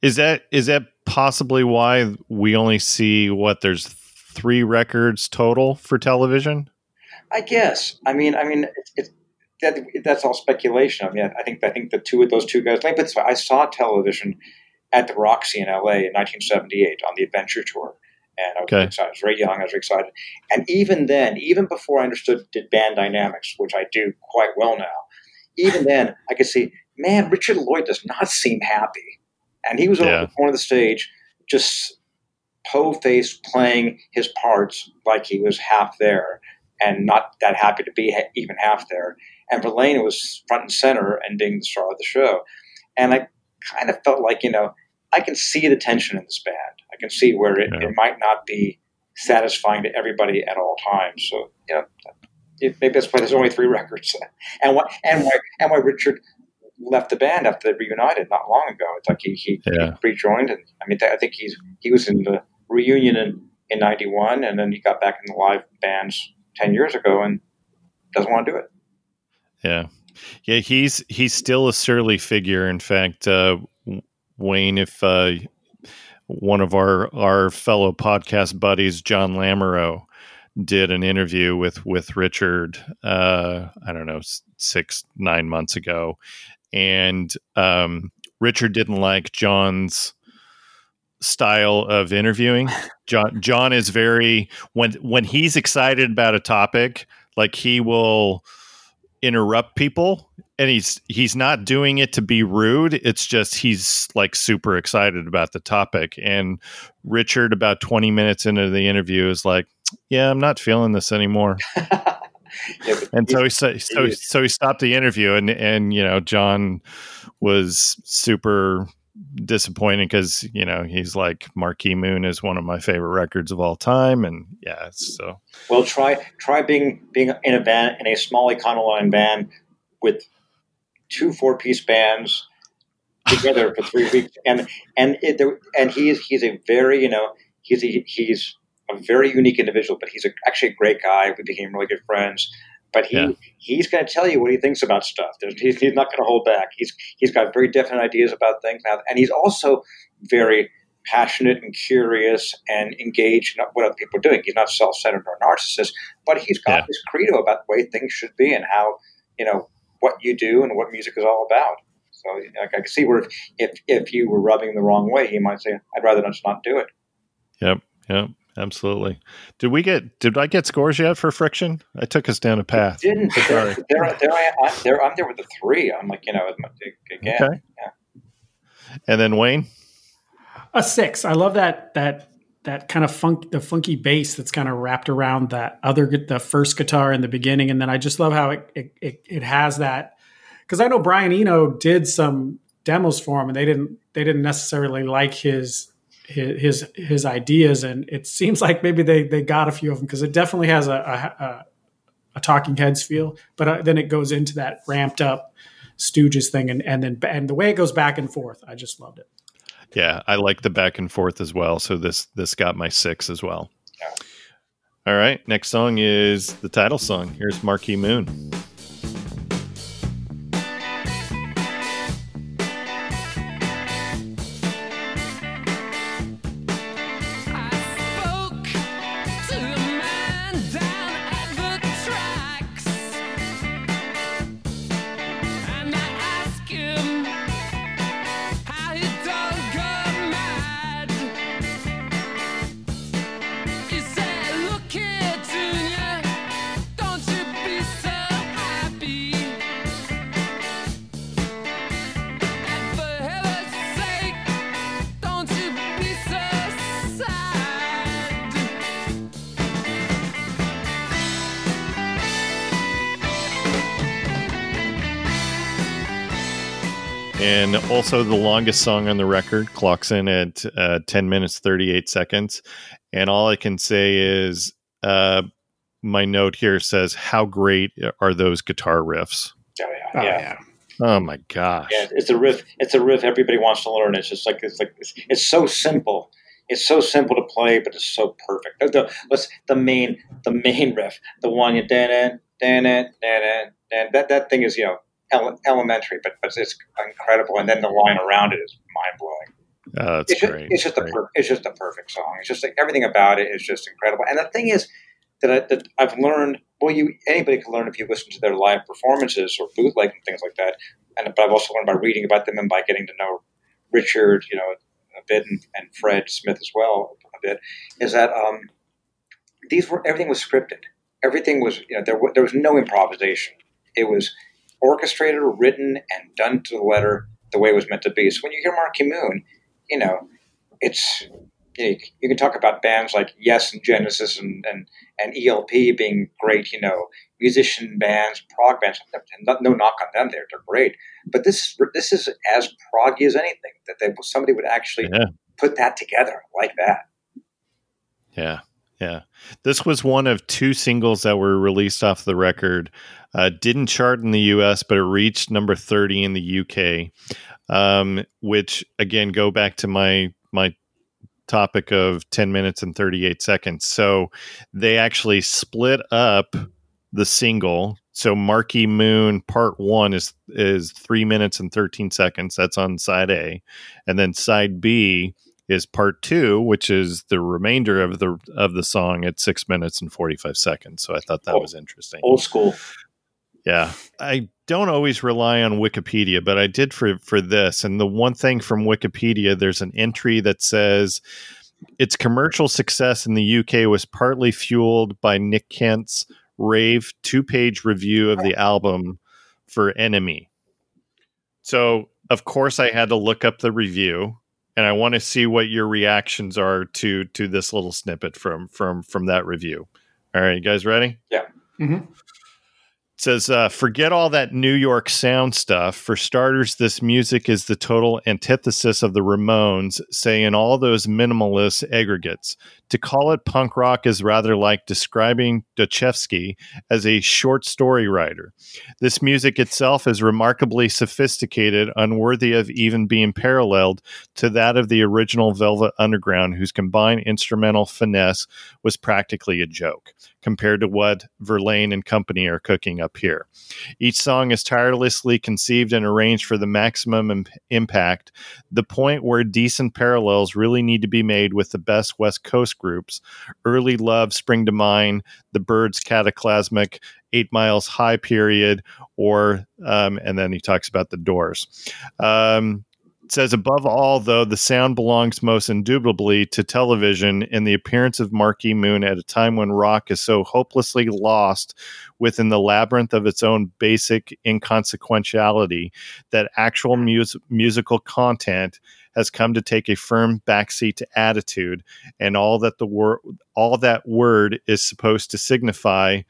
is that is that possibly why we only see what there's three records total for television? I guess. I mean, I mean, it's, it's that that's all speculation. I mean, I think I think the two of those two guys. Like, but I saw television at the Roxy in L.A. in 1978 on the Adventure Tour, and I was Okay. excited. I was very young. I was very excited. And even then, even before I understood did band dynamics, which I do quite well now, even then I could see, man, Richard Lloyd does not seem happy, and he was over Yeah. the corner of the stage, just po-faced playing his parts like he was half there and not that happy to be ha- even half there. And Verlaine was front and center and being the star of the show. And I kind of felt like, you know, I can see the tension in this band. I can see where it, Yeah. it might not be satisfying to everybody at all times. So, you know, it, maybe that's why there's only three records. [laughs] And why, and why, and why Richard left the band after they reunited not long ago. It's like he, he, Yeah. he rejoined. And I mean, I think he's, he was in the reunion in, in 91 and then he got back in the live bands 10 years ago and doesn't want to do it. Yeah, yeah. He's he's still a surly figure. In fact, uh, Wayne, if uh, one of our our fellow podcast buddies, John Lamoureux, did an interview with with Richard, uh, I don't know, six nine months ago, and um, Richard didn't like John's style of interviewing. [laughs] John John is very when when he's excited about a topic, like he will interrupt people and he's he's not doing it to be rude. It's just he's like super excited about the topic. And richard about 20 minutes into the interview is like yeah i'm not feeling this anymore. [laughs] Yeah, and so he so, so, he so he stopped the interview and and you know john was super disappointed because you know he's like marquee moon is one of my favorite records of all time and yeah so. Well, try try being being in a band in a small Econoline band with two four piece bands together for three weeks, and and it, and he's he's a very you know he's a, he's a very unique individual, but he's a, actually a great guy. We became really good friends. But he Yeah. he's going to tell you what he thinks about stuff. There's, he's, he's not going to hold back. He's he's got very definite ideas about things now, and he's also very passionate and curious and engaged in what other people are doing. He's not self-centered or narcissist, but he's got Yeah. this credo about the way things should be and how you know what you do and what music is all about. So like, I can see where if, if if you were rubbing the wrong way, he might say, "I'd rather just not do it." Yep, yep, absolutely. Did we get? Did I get scores yet for friction? I took us down a path. Didn't but there, Sorry. there, there, I, I'm there. I'm there with the three. I'm like, you know, again, Okay. And then Wayne. A six. I love that that that kind of funk the funky bass that's kind of wrapped around that other the first guitar in the beginning, and then I just love how it it it, it has that because I know Brian Eno did some demos for him, and they didn't they didn't necessarily like his his his, ideas, and it seems like maybe they they got a few of them because it definitely has a a, a, a Talking Heads feel, but uh, then it goes into that ramped up Stooges thing, and and then and the way it goes back and forth, I just loved it. Yeah, I like the back and forth as well. So this this got my six as well. Yeah. All right, next song is the title song. Here's Marquee Moon. And also the longest song on the record clocks in at uh, 10 minutes 38 seconds. And all I can say is uh, my note here says, How great are those guitar riffs? Oh, yeah, yeah. Oh my gosh. Yeah, it's a riff. It's a riff everybody wants to learn. It's just like it's like it's, it's so simple. It's so simple to play, but it's so perfect. The, the, the main the main riff, the one you dan it, dan it, dan it, dan that that thing is you know ele- elementary, but but it's incredible. And then the line around it is mind blowing. Oh, It's just, great. it's just a per, it's just a perfect song. It's just like everything about it is just incredible. And the thing is that, I, that I've learned. Well, you anybody can learn if you listen to their live performances or bootleg and things like that. And but I've also learned by reading about them and by getting to know Richard, you know, a bit, and, and Fred Smith as well a bit. Is that um, these were everything was scripted. Everything was you know there wa- there was no improvisation. It was orchestrated, written, and done to the letter the way it was meant to be. So when you hear Marquee Moon, you know, it's you, know, you can talk about bands like Yes and Genesis and, and, and ELP being great, you know, musician bands, prog bands. No, no knock on them; they're they're great. But this this is as proggy as anything that they, somebody would actually Yeah. put that together like that. Yeah. Yeah. This was one of two singles that were released off the record. Uh, didn't chart in the US, but it reached number 30 in the UK. Um, which again go back to my my topic of 10 minutes and 38 seconds. So they actually split up the single. So Marquee Moon Part One is is three minutes and 13 seconds. That's on side A. And then side B is part two, which is the remainder of the of the song at six minutes and forty five seconds. So I thought that Oh. was interesting. Old school. Yeah, I don't always rely on Wikipedia, but I did for for this. And the one thing from Wikipedia, there's an entry that says its commercial success in the UK was partly fueled by Nick Kent's rave two page review of the album for NME. So of course I had to look up the review and I want to see what your reactions are to to this little snippet from from from that review. All right, you guys ready? Yeah. Mhm. It says, uh, forget all that New York sound stuff. For starters, this music is the total antithesis of the Ramones, say in all those minimalist aggregates. To call it punk rock is rather like describing Dostoevsky as a short story writer. This music itself is remarkably sophisticated, unworthy of even being paralleled to that of the original Velvet Underground, whose combined instrumental finesse was practically a joke compared to what Verlaine and company are cooking up here. Each song is tirelessly conceived and arranged for the maximum Im- impact, the point where decent parallels really need to be made with the best West Coast groups. Early Love, Spring to Mind, The Byrds, Cataclysmic, Eight Miles High period, or, um, and then he talks about the doors. Um, says above all though the sound belongs most indubitably to television and the appearance of marquee moon at a time when rock is so hopelessly lost within the labyrinth of its own basic inconsequentiality that actual hmm. mus- musical content has come to take a firm backseat to attitude, and all that the word all that word is supposed to signify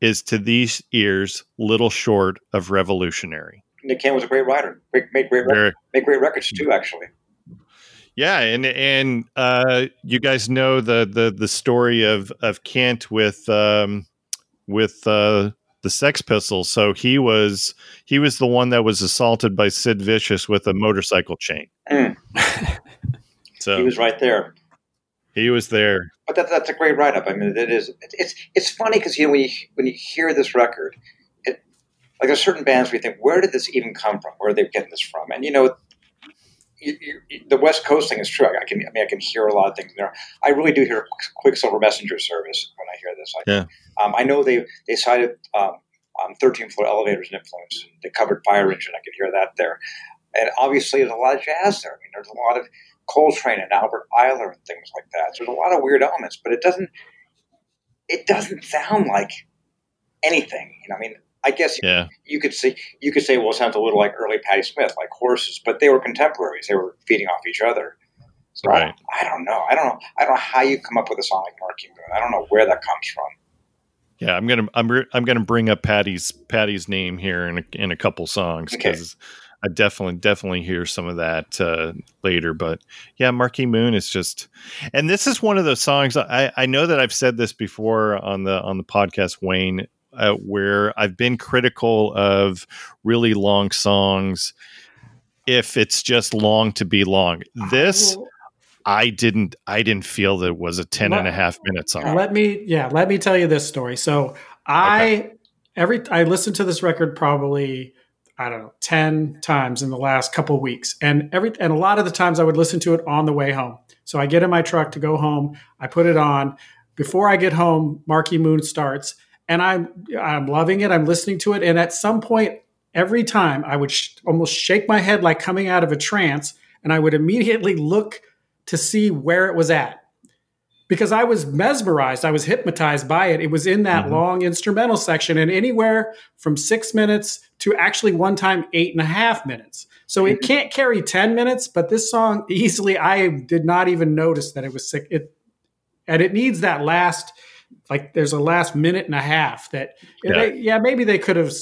is to these ears little short of revolutionary. Nick Cannon was a great writer. Great, made great Very- made great records too. Actually, Yeah, and and uh, you guys know the the the story of of Kent with um, with uh, the Sex Pistols. So he was he was the one that was assaulted by Sid Vicious with a motorcycle chain. Mm. [laughs] so he was right there. He was there. But that, that's a great write up. I mean, it is. It's it's funny because you know when you when you hear this record, like there's certain bands where you think, where did this even come from? Where are they getting this from? And you know, you, you, the West Coast thing is true. I, I can I mean I can hear a lot of things there. I really do hear Quicksilver Messenger Service when I hear this. I, Yeah. Um, I know they they cited um, um, 13th Floor Elevators and influence. They covered Fire Engine. I can hear that there. And obviously, there's a lot of jazz there. I mean, there's a lot of Coltrane and Albert Ayler and things like that. So there's a lot of weird elements, but it doesn't it doesn't sound like anything. You know, I mean, I guess Yeah, you could say you could say, well, it sounds a little like early Patti Smith, like horses, but they were contemporaries. They were feeding off each other. So Right. I, don't know. I don't know. I don't know how you come up with a song like Marquee Moon. I don't know where that comes from. yeah. I'm gonna I'm re- I'm gonna bring up Patti's Patti's name here in a, in a couple songs Okay. because. I definitely, definitely hear some of that uh, later, but yeah, Marquee Moon is just, and this is one of those songs. I, I know that I've said this before on the on the podcast, Wayne, uh, where I've been critical of really long songs if it's just long to be long. This I didn't, I didn't feel that it was a 10 and a half minute song. let me yeah let me tell you this story. So i every i listened to this record probably i don't know 10 times in the last couple of weeks. And every and a lot of the times i would listen to it on the way home. So i get in my truck to go home. I put it on. Before i get home marquee moon starts and i'm i'm loving it i'm listening to it and at some point every time i would sh- almost shake my head like coming out of a trance and i would immediately look to see where it was at because I was mesmerized. I was hypnotized by it. It was in that Mhm. long instrumental section and anywhere from six minutes to actually one time eight and a half minutes. So it can't carry 10 minutes, but this song easily, I did not even notice that it was sick. It, and it needs that last, like there's a last minute and a half that, Yeah. they- yeah, maybe they could have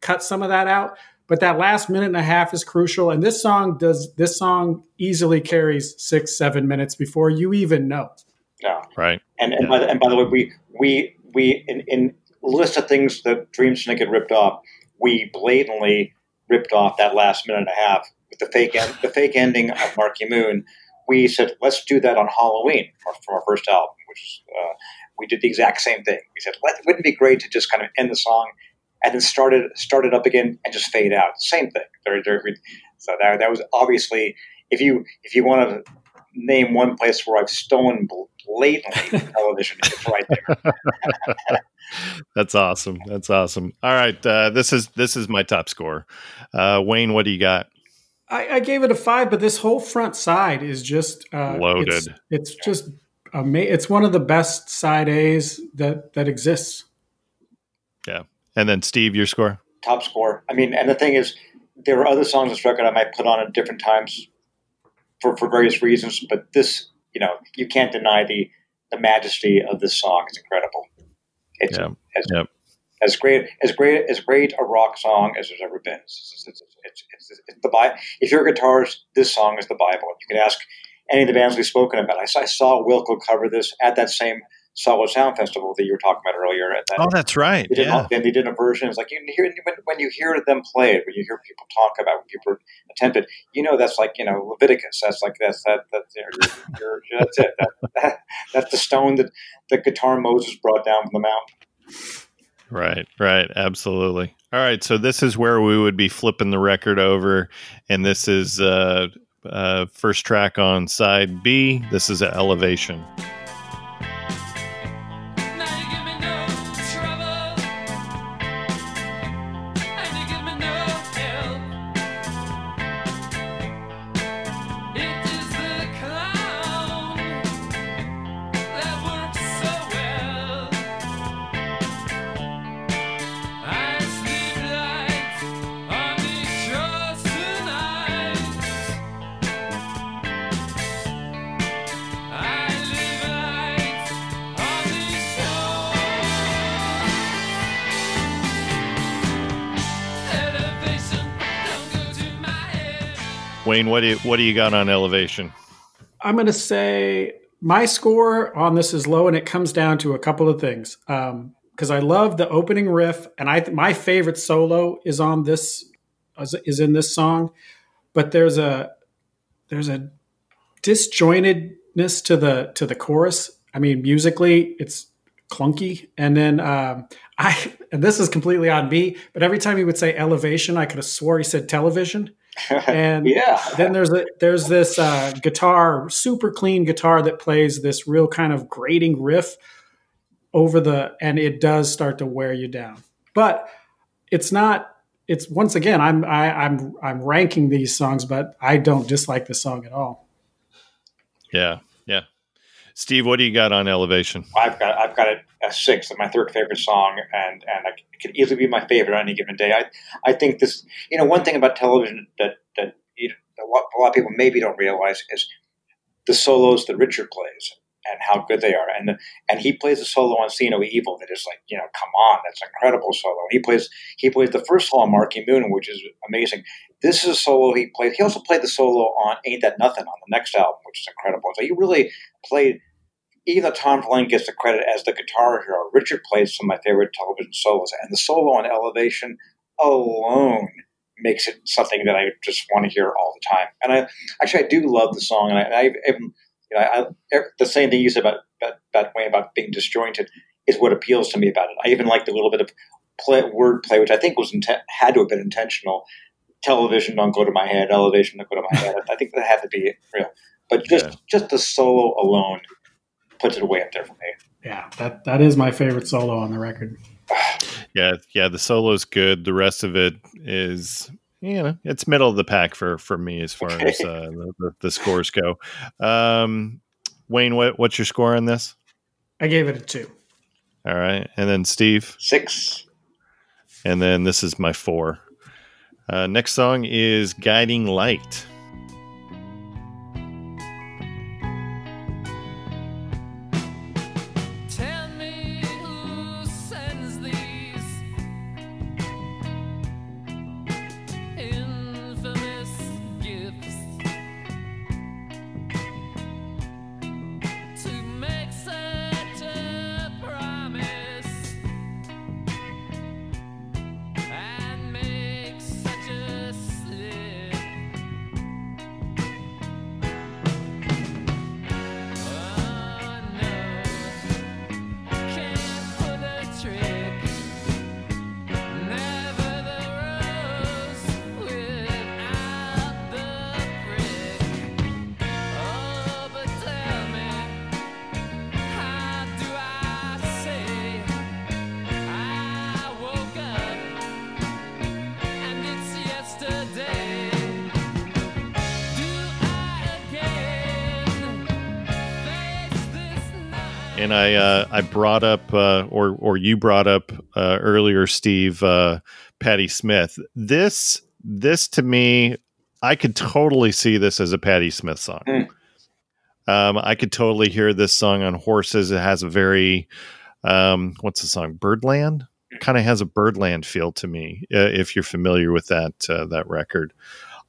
cut some of that out, but that last minute and a half is crucial. And this song does, this song easily carries six, seven minutes before you even know. yeah Right. And and, Yeah. by the, and by the way, we we we in, in list of things that Dream Syndicate ripped off, we blatantly ripped off that last minute and a half with the fake end, the fake ending of Marquee Moon. We said let's do that on Halloween from our- our first album, which uh, we did the exact same thing. We said Let, wouldn't it be great to just kind of end the song and then start it start it up again and just fade out. Same thing. There- there- so that that was obviously if you if you want to name one place where I've stolen blatantly [laughs] television, it's right there. [laughs] That's awesome. That's awesome. All right. Uh, this is, this is my top score. Uh, Wayne, what do you got? I, I gave it a five, but this whole front side is just uh, Loaded. It's, it's just ama- It's one of the best side A's that that exists. Yeah, and then Steve, your score? Top score. I mean, and the thing is, there are other songs on this record I might put on at different times for, for various reasons, but this, you know, you can't deny the the majesty of this song. It's incredible. It's Yeah. as, Yep. as great as great as great a rock song as there's ever been. It's, it's, it's, it's, it's, it's the Bible. If you're a guitarist, this song is the Bible. You can ask any of the bands we've spoken about. I saw, I saw Wilco cover this at that same Solid Sound Festival that you were talking about earlier. At that, Oh, that's right. they did, Yeah. and they did a version. It's like you hear when, when you hear them play it, when you hear people talk about, when people attempt it, you know that's like you know Leviticus. That's like that's that that's you're, you're, that's it. That, that, that's the stone that the guitar Moses brought down from the mountain. Right, right, absolutely. All right, so this is where we would be flipping the record over, and this is uh, uh, first track on side B. This is at elevation. What do you what do you got on elevation? I'm going to say my score on this is low, and it comes down to a couple of things. Because I love the opening riff, and I my favorite solo is on this is- is in this song, but there's a there's a disjointedness to the to the chorus. I mean, musically, it's clunky, and then um, I and this is completely on me. But every time he would say elevation, I could have swore he said television. [laughs] And yeah. then there's a there's this uh, guitar, super clean guitar that plays this real kind of grating riff over the, and it does start to wear you down. But it's not. It's once again, I'm I, I'm I'm ranking these songs, but I don't dislike the song at all. Yeah, yeah. Steve, what do you got on elevation? I've got I've got a, six, my third favorite song, and and it could easily be my favorite on any given day. I I think this, you know, one thing about television that that you a, lot, a lot of people maybe don't realize is the solos that Richard plays and how good they are, and the, and he plays a solo on "See No Evil" that is like, you know, come on, that's an incredible solo. He plays he plays the first solo on "Marquee Moon," which is amazing. This is a solo he played. He also played the solo on "Ain't That Nothing" on the next album, which is incredible. So he really played even though Tom Verlaine gets the credit as the guitar hero, Richard plays some of my favorite television solos, and the solo on Elevation alone makes it something that I just want to hear all the time. And I actually I do love the song, and I, I even you know I, I, the same thing you said about about, about Wayne about being disjointed is what appeals to me about it. I even like the little bit of play, word play, which I think was inten- had to have been intentional. Television don't go to my head. Elevation don't go to my head. I think that had to be real. But just Yeah. just the solo alone puts it way up there for me. Yeah, that that is my favorite solo on the record. [sighs] Yeah, yeah. The solo's good. The rest of it is, you know, it's middle of the pack for for me as far as uh, the, the, the scores go. Um, Wayne, what what's your score on this? I gave it a two. All right, and then Steve, Six. and then this is my four. Uh, next song is "Guiding Light." Brought up uh, or or you brought up uh, earlier, Steve, uh, Patti Smith. This this to me, I could totally see this as a Patti Smith song. Mm. Um, I could totally hear this song on horses. It has a very um, what's the song? Birdland kind of has a Birdland feel to me. Uh, if you're familiar with that uh, that record.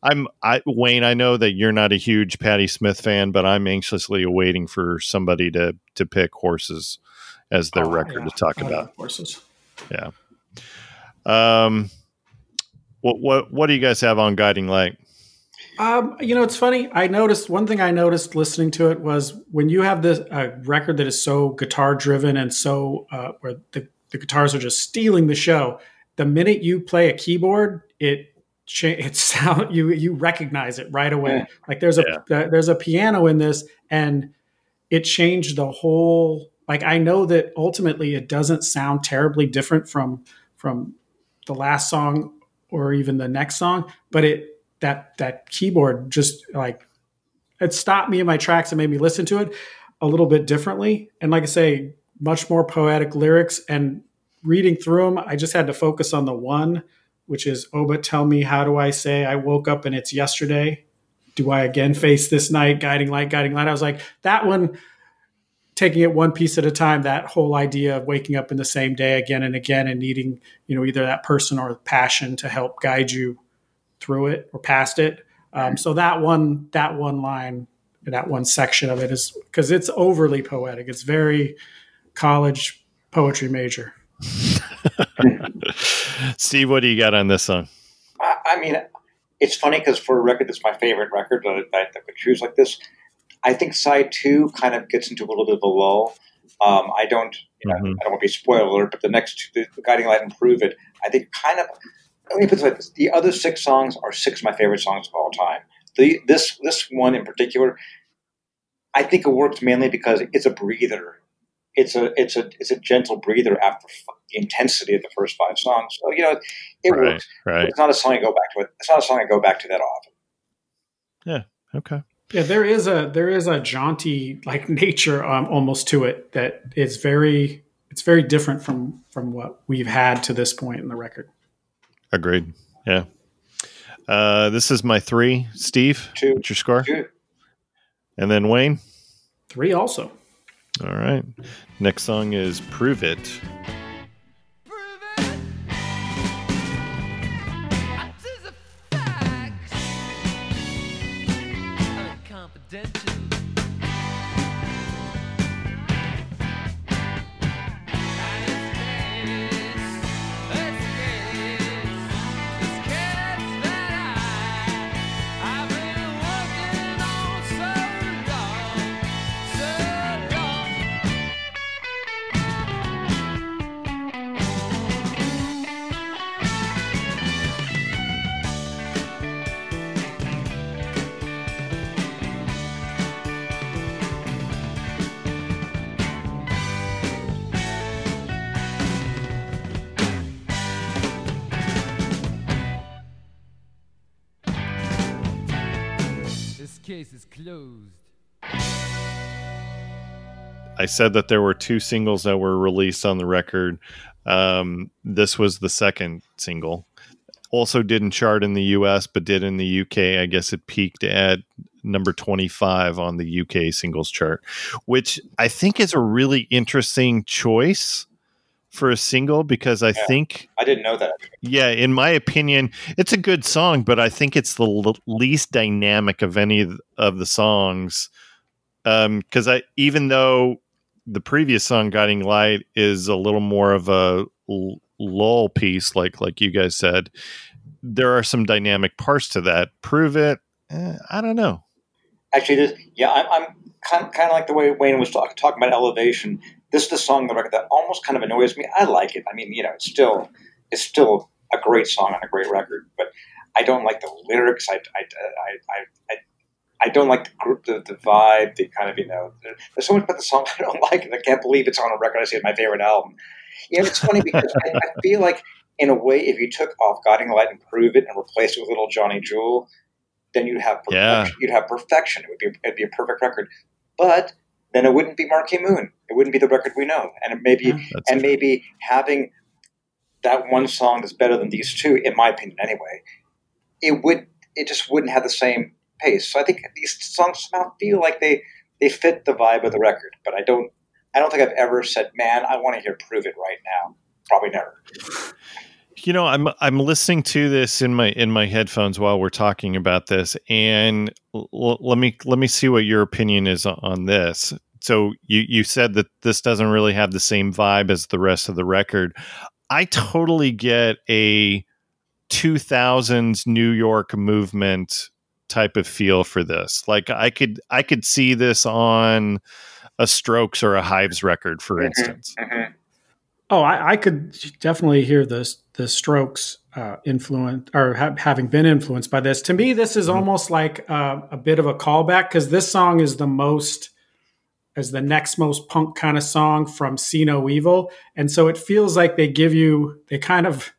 I'm I Wayne. I know that you're not a huge Patti Smith fan, but I'm anxiously awaiting for somebody to to pick horses as their Oh, record yeah, to talk about. horses. Um, what what what do you guys have on Guiding Light? Um, you know, it's funny. I noticed one thing I noticed listening to it was when you have this uh, record that is so guitar driven and so uh, where the, the guitars are just stealing the show. The minute you play a keyboard, it it [laughs] sound you you recognize it right away. Yeah. Like there's a uh, there's a piano in this, and it changed the whole. Like I know that ultimately it doesn't sound terribly different from from the last song or even the next song, but it that that keyboard just like it stopped me in my tracks and made me listen to it a little bit differently. And like I say, much more poetic lyrics and reading through them, I just had to focus on the one, which is, oh, but tell me, how do I say I woke up and it's yesterday? Do I again face this night, guiding light, guiding light? I was like, that one, taking it one piece at a time, that whole idea of waking up in the same day again and again and needing, you know, either that person or passion to help guide you through it or past it. Um, so that one that one line that one section of it is because it's overly poetic. It's very college poetry major. [laughs] Steve, what do you got on this song? I, I mean, it's funny because for a record that's my favorite record that I, that I would choose like this, I think side two kind of gets into a little bit of a lull. Um, I don't, you know, Mhm. I don't want to be spoiler but the next two, the Guiding Light and Prove It, I think kind of. Let me put it like this: the other six songs are six of my favorite songs of all time. The this this one in particular, I think it works mainly because it's a breather. It's a it's a it's a gentle breather after f- the intensity of the first five songs. So you know, it Right, works. right. It's not a song I go back to. It. It's not a song I go back to that often. Yeah. Okay. Yeah, there is a there is a jaunty like nature um, almost to it that is very it's very different from from what we've had to this point in the record. Agreed. Yeah. Uh, this is my three. Steve, Two. what's your score? Two. And then Wayne. Three also. All right. Next song is Prove It. Said that there were two singles that were released on the record. Um, this was the second single. Also didn't chart in the US, but did in the UK. I guess it peaked at number 25 on the UK singles chart, which I think is a really interesting choice for a single because I Yeah. think I didn't know that. yeah, in my opinion, it's a good song, but I think it's the l- least dynamic of any of- the songs. Because I, even though the previous song, "Guiding Light," is a little more of a lull piece, like like you guys said, there are some dynamic parts to that. Prove it. Eh, I don't know. Actually, this, yeah, I'm, I'm kind, kind of like the way Wayne was talk, talking about elevation. This is the song on the record that almost kind of annoys me. I like it. I mean, you know, it's still it's still a great song on a great record, but I don't like the lyrics. I, I, I, I, I, I don't like the group, the, the vibe, the kind of you know. There's so much about the song [laughs] I don't like, and I can't believe it's on a record. I say it's my favorite album. You know, it's funny because I, I feel like, in a way, if you took off "Guiding Light" and "Prove It" and replaced it with "Little Johnny Jewel," then you'd have perfection. Yeah. You'd have perfection. It would be it'd be a perfect record, but then it wouldn't be Marquee Moon. It wouldn't be the record we know, and it maybe That's and maybe having that one song that's better than these two, in my opinion, anyway, it would it just wouldn't have the same pace. So I think these songs somehow feel like they they fit the vibe of the record, but I don't I don't think I've ever said, "Man, I want to hear Prove It right now." Probably never. [sighs] You know, I'm I'm listening to this in my in my headphones while we're talking about this, and l- let me let me see what your opinion is on this. So you you said that this doesn't really have the same vibe as the rest of the record. I totally get a 2000s New York movement type of feel for this. Like I could I could see this on a Strokes or a Hives record, for Mhm. instance. hmm Oh, I, I could definitely hear the the Strokes uh, influence or ha- having been influenced by this. To me, this is almost like uh, a bit of a callback because this song is the most as the next most punk kind of song from See No Evil, and so it feels like they give you they kind of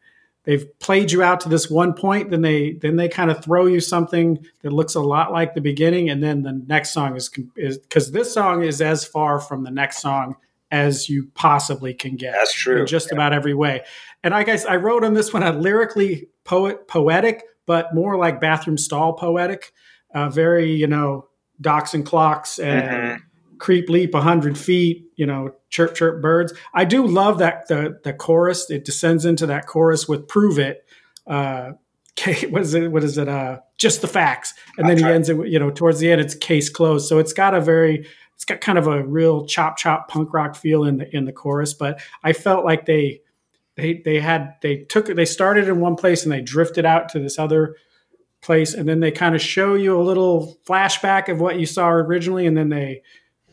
they've played you out to this one point, then they then they kind of throw you something that looks a lot like the beginning, and then the next song is because this song is as far from the next song as you possibly can get That's true. in just about every way. And I guess I wrote on this one a lyrically poet poetic, but more like bathroom stall poetic. Uh, very, you know, docks and clocks and Mhm. creep leap hundred feet. You know, chirp chirp birds. I do love that the the chorus. It descends into that chorus with "Prove It." Uh, [laughs] what is it? What is it? Uh, just the facts, and then he ends it. You know, towards the end, it's case closed. So it's got a very, it's got kind of a real chop chop punk rock feel in the in the chorus. But I felt like they, they they had they took they started in one place and they drifted out to this other place, and then they kind of show you a little flashback of what you saw originally, and then they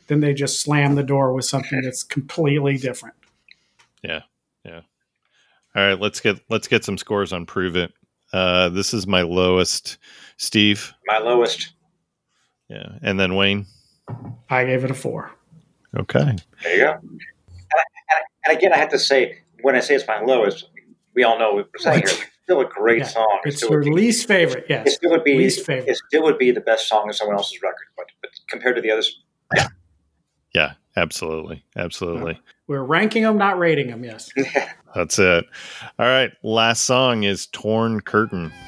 then they just slam the door with something that's completely different. Yeah. Yeah. All right, let's get let's get some scores on Prove It. Uh, this is my lowest, Steve. My lowest. Yeah, and then Wayne. I gave it a four. Okay. There you go. And, and, and again, I have to say, when I say it's my lowest, we all know we're saying here. It's still a great Yeah. song. It's still her would be- least favorite. It Yes, still would be. least favorite. It still would be the best song on someone else's record, but, but compared to the others, Yeah, absolutely, absolutely. we're ranking them, not rating them. Yes. [laughs] That's it. All right, last song is Torn Curtain. Curtain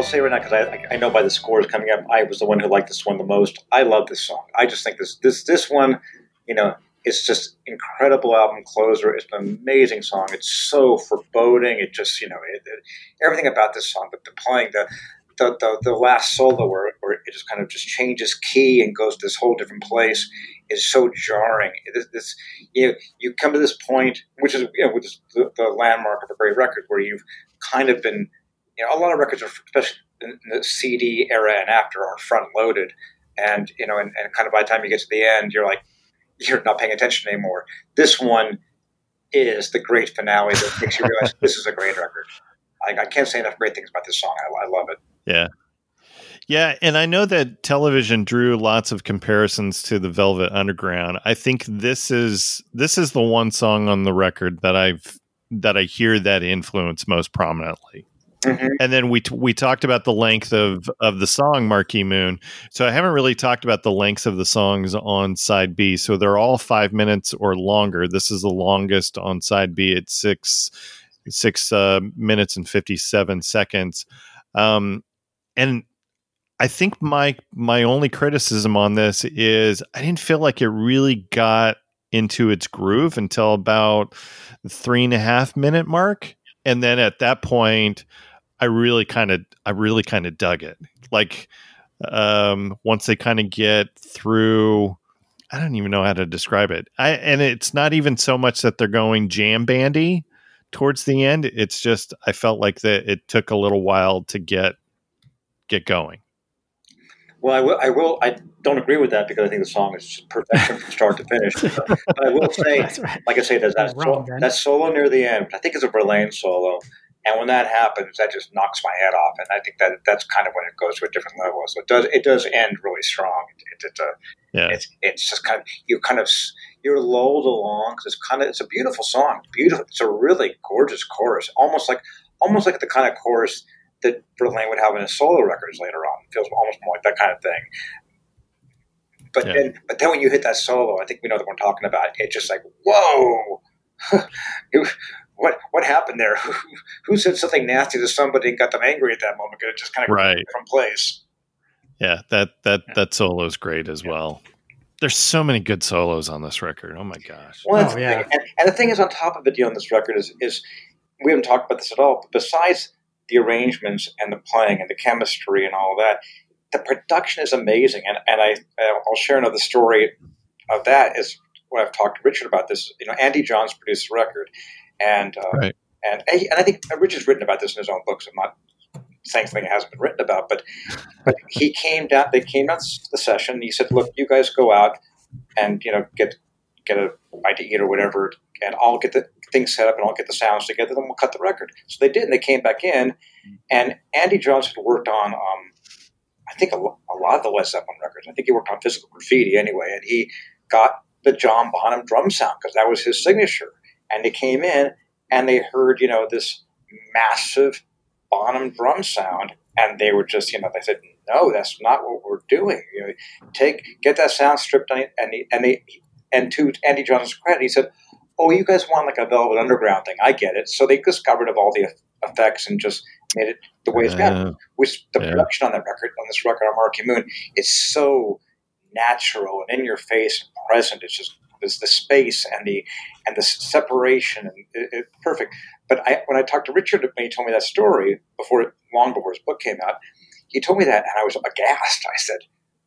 I'll say right now because I, I know by the scores coming up, I was the one who liked this one the most. I love this song. I just think this this this one, you know, it's just incredible album closer. It's an amazing song. It's so foreboding. It just you know it, it, everything about this song. But the playing the the, the, the last solo where, where it just kind of just changes key and goes to this whole different place is so jarring. This you know, you come to this point, which is you know, which is the, the landmark of a great record, where you've kind of been you know, a lot of records are, especially in the CD era and after, are front loaded, and you know, and, and kind of by the time you get to the end, you're like, you're not paying attention anymore. This one is the great finale that makes you realize this is a great record. I, I can't say enough great things about this song. I, I love it. Yeah. Yeah, and I know that television drew lots of comparisons to the Velvet Underground. I think this is this is the one song on the record that I've that I hear that influence most prominently. Mhm. And then we t- we talked about the length of of the song Marquee Moon. So I haven't really talked about the lengths of the songs on side B. So they're all 5 minutes or longer. This is the longest on side B at 6 6 uh, minutes and 57 seconds. Um and I think my my only criticism on this is I didn't feel like it really got into its groove until about the three and a half minute mark, and then at that point, I really kind of I really kind of dug it. Like um, once they kind of get through. I don't even know how to describe it. I and it's not even so much that they're going jam bandy towards the end. It's just I felt like that it took a little while to get get going. Well, I will. I will. I don't agree with that because I think the song is perfection from start to finish. [laughs] But I will say, right. like I say, there's that, You're wrong, sol- that solo near the end. I think it's a Verlaine solo, and when that happens, that just knocks my head off. And I think that that's kind of when it goes to a different level. So it does. It does end really strong. It, it's a. Yeah. It's it's just kind of you're kind of you're lulled along because it's kind of it's a beautiful song. Beautiful. It's a really gorgeous chorus, almost like almost like the kind of chorus that Verlaine would have in his solo records later on. It feels almost more like that kind of thing. But Yeah. then, but then when you hit that solo, I think we know that we're talking about. It's just like, whoa, [laughs] Who- what what happened there? Who, [laughs] who said something nasty to somebody and got them angry at that moment? Because it just kind of Right. from place. Yeah, that that that solo is great as well. There's so many good solos on this record. Oh my gosh. Well, Oh, yeah. And, and the thing is, on top of it, you know, on this record is is we haven't talked about this at all. But besides the arrangements and the playing and the chemistry and all that, the production is amazing. And and I uh, I'll share another story of that is when I've talked to Richard about this. You know, Andy Johns produced the record, and uh, Right. and and I think Richard's written about this in his own books. I'm not thankfully it hasn't been written about. But but he came down. They came down to the session. And he said, "Look, you guys go out and you know get get a bite to eat or whatever, and I'll get the things set up and I'll get the sounds together. Then we'll cut the record." So they did, and they came back in, and Andy Johns had worked on. Um, I think a, a lot of the Led Zeppelin records. I think he worked on Physical Graffiti anyway, and he got the John Bonham drum sound because that was his signature. And they came in and they heard, you know, this massive Bonham drum sound, and they were just, you know, they said, "No, that's not what we're doing. You know, take get that sound stripped." On it. And he, and they and to Andy Johns' credit, he said, "Oh, you guys want like a Velvet Underground thing? I get it." So they just got rid of all the effects and just made it the way it's got. Uh, Which the Yeah. production on that record, on this record on Marquee Moon, is so natural and in your face and present. It's just it's the space and the and the separation and it, it, perfect. But I, when I talked to Richard when he told me that story before, long before his book came out, he told me that and I was aghast. I said,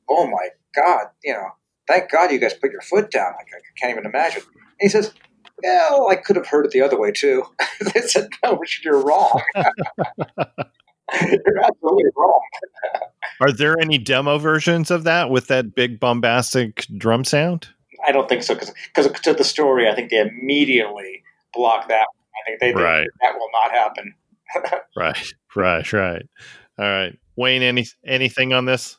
"Oh my God, you know, thank God you guys put your foot down. Like, I can't even imagine." And he says. Well, I could have heard it the other way too. [laughs] I said, "No, Richard, you're wrong. [laughs] you're absolutely wrong." [laughs] are there any demo versions of that with that big bombastic drum sound? I don't think so because because to the story, I think they immediately block that. I think they, they Right. that will not happen. [laughs] Right, right, right. All right, Wayne. Any anything on this?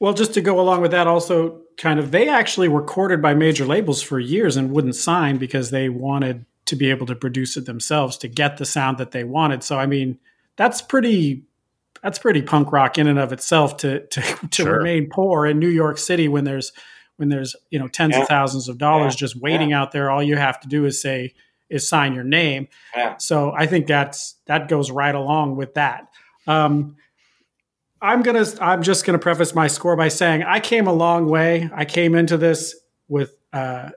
Well, just to go along with that, also kind of they actually were courted by major labels for years and wouldn't sign because they wanted to be able to produce it themselves to get the sound that they wanted. So I mean, that's pretty that's pretty punk rock in and of itself to to, to Sure. remain poor in New York City when there's when there's you know tens Yeah. of thousands of dollars Yeah. just waiting out there. All you have to do is say is sign your name. Yeah. So I think that's that goes right along with that. Um, I'm gonna. I'm just gonna preface my score by saying I came a long way. I came into this with uh,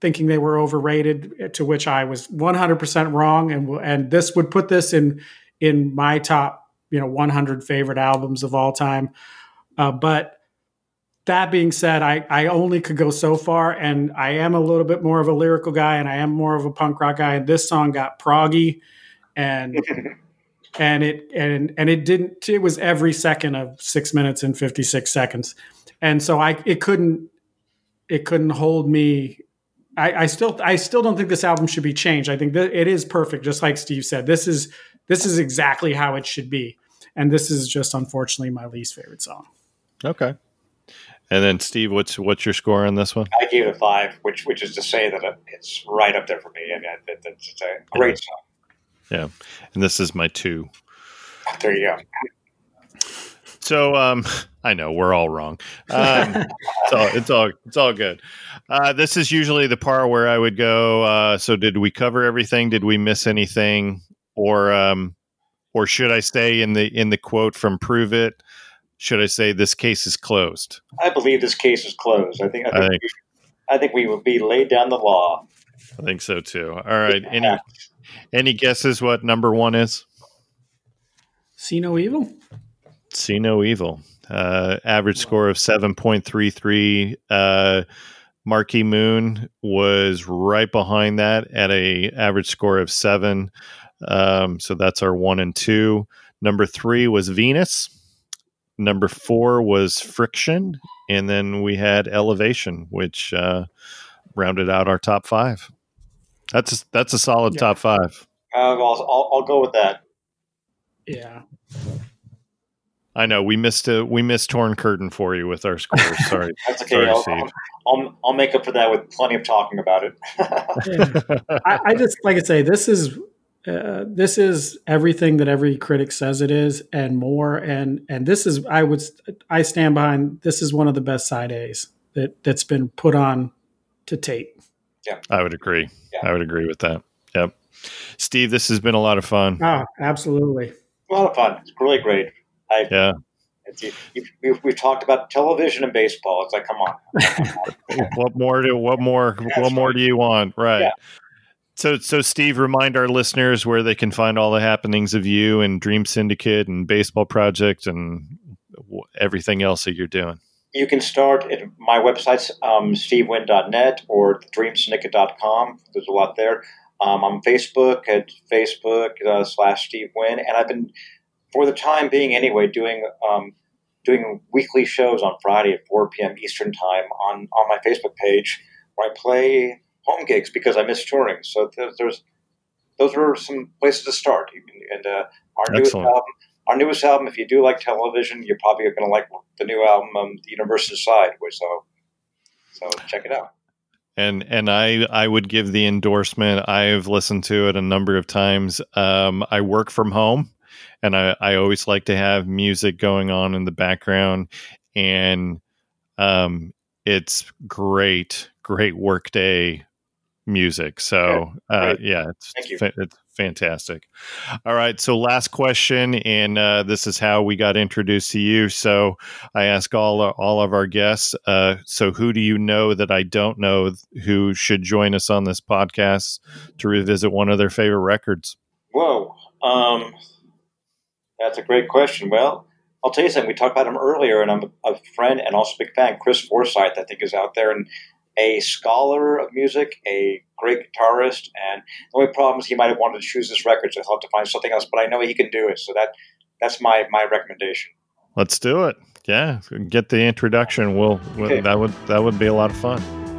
thinking they were overrated, to which I was 100 percent wrong, and and this would put this in in my top, you know, 100 favorite albums of all time. Uh, but that being said, I, I only could go so far, and I am a little bit more of a lyrical guy, and I am more of a punk rock guy. And this song got proggy, and [laughs] and it and and it didn't. It was every second of six minutes and fifty six seconds, and so I it couldn't it couldn't hold me. I, I still I still don't think this album should be changed. I think that it is perfect, just like Steve said. This is this is exactly how it should be, and this is just unfortunately my least favorite song. Okay. And then Steve, what's what's your score on this one? I gave it a five, which which is to say that it's right up there for me. I mean, it, it's a great song. Yeah, and this is my two. There you go. So um, I know we're all wrong. Um, [laughs] it's all it's all it's all good. Uh, this is usually the part where I would go. Uh, so did we cover everything? Did we miss anything? Or um, or should I stay in the in the quote from Prove It? Should I say this case is closed? I believe this case is closed. I think I I think, think- we, I think we will be laid down the law. I think so too. All right. Any any guesses what number one is? See no evil. See no evil. Uh, average score of seven point three three. Uh, Marquee Moon was right behind that at a average score of seven. Um, so that's our one and two. Number three was Venus. Number four was Friction, and then we had Elevation, which uh, rounded out our top five. That's a, that's a solid Yeah. top five. Uh, I'll, I'll, I'll go with that. Yeah. I know we missed a we missed torn curtain for you with our scores. [laughs] Sorry. That's okay. Sorry, I'll, Steve. I'll, I'll make up for that with plenty of talking about it. Yeah. [laughs] I, I just like I say, this is uh, this is everything that every critic says it is, and more. And and this is I would I stand behind. This is one of the best side A's that that's been put on to tape. Yeah i would agree. Yeah. I would agree with that. Yep. Steve, this has been a lot of fun. Oh, absolutely. a lot of fun. It's really great. I, Yeah. it's, you, you, we've, we've talked about television and baseball. It's like, come on. [laughs] what more do what more what more right. do you want? Right. Yeah. So so Steve, remind our listeners where they can find all the happenings of you and Dream Syndicate and Baseball Project and everything else that you're doing. You can start at my website's um, stevewynn.net or dreamsyndicate.com. There's a lot there. Um, I'm Facebook at Facebook uh, slash Steve Wynn, and I've been for the time being, anyway, doing um, doing weekly shows on Friday at 4 p.m. Eastern time on on my Facebook page, where I play home gigs because I miss touring. So there's, there's those were some places to start. And uh, our newest album, our newest album, if you do like television, you're probably going to like the new album, um, The Universe Inside. So, so check it out. and and I I would give the endorsement. I've listened to it a number of times. Um, I work from home, and I I always like to have music going on in the background, and um, it's great, great workday music. So uh, yeah, it's Thank you. fa- it's fantastic. All right, so last question, and uh, this is how we got introduced to you. So I ask all all of our guests. Uh, so who do you know that I don't know who should join us on this podcast to revisit one of their favorite records? Whoa. Um, that's a great question. Well, I'll tell you something. We talked about him earlier, and I'm a friend and also a big fan. Chris Forsyth, I think, is out there and a scholar of music, a great guitarist. And the only problem is he might have wanted to choose this record, so he'll have to find something else. But I know he can do it, so that that's my my recommendation. Let's do it. Yeah, get the introduction. We'll, we'll Okay. that would that would be a lot of fun.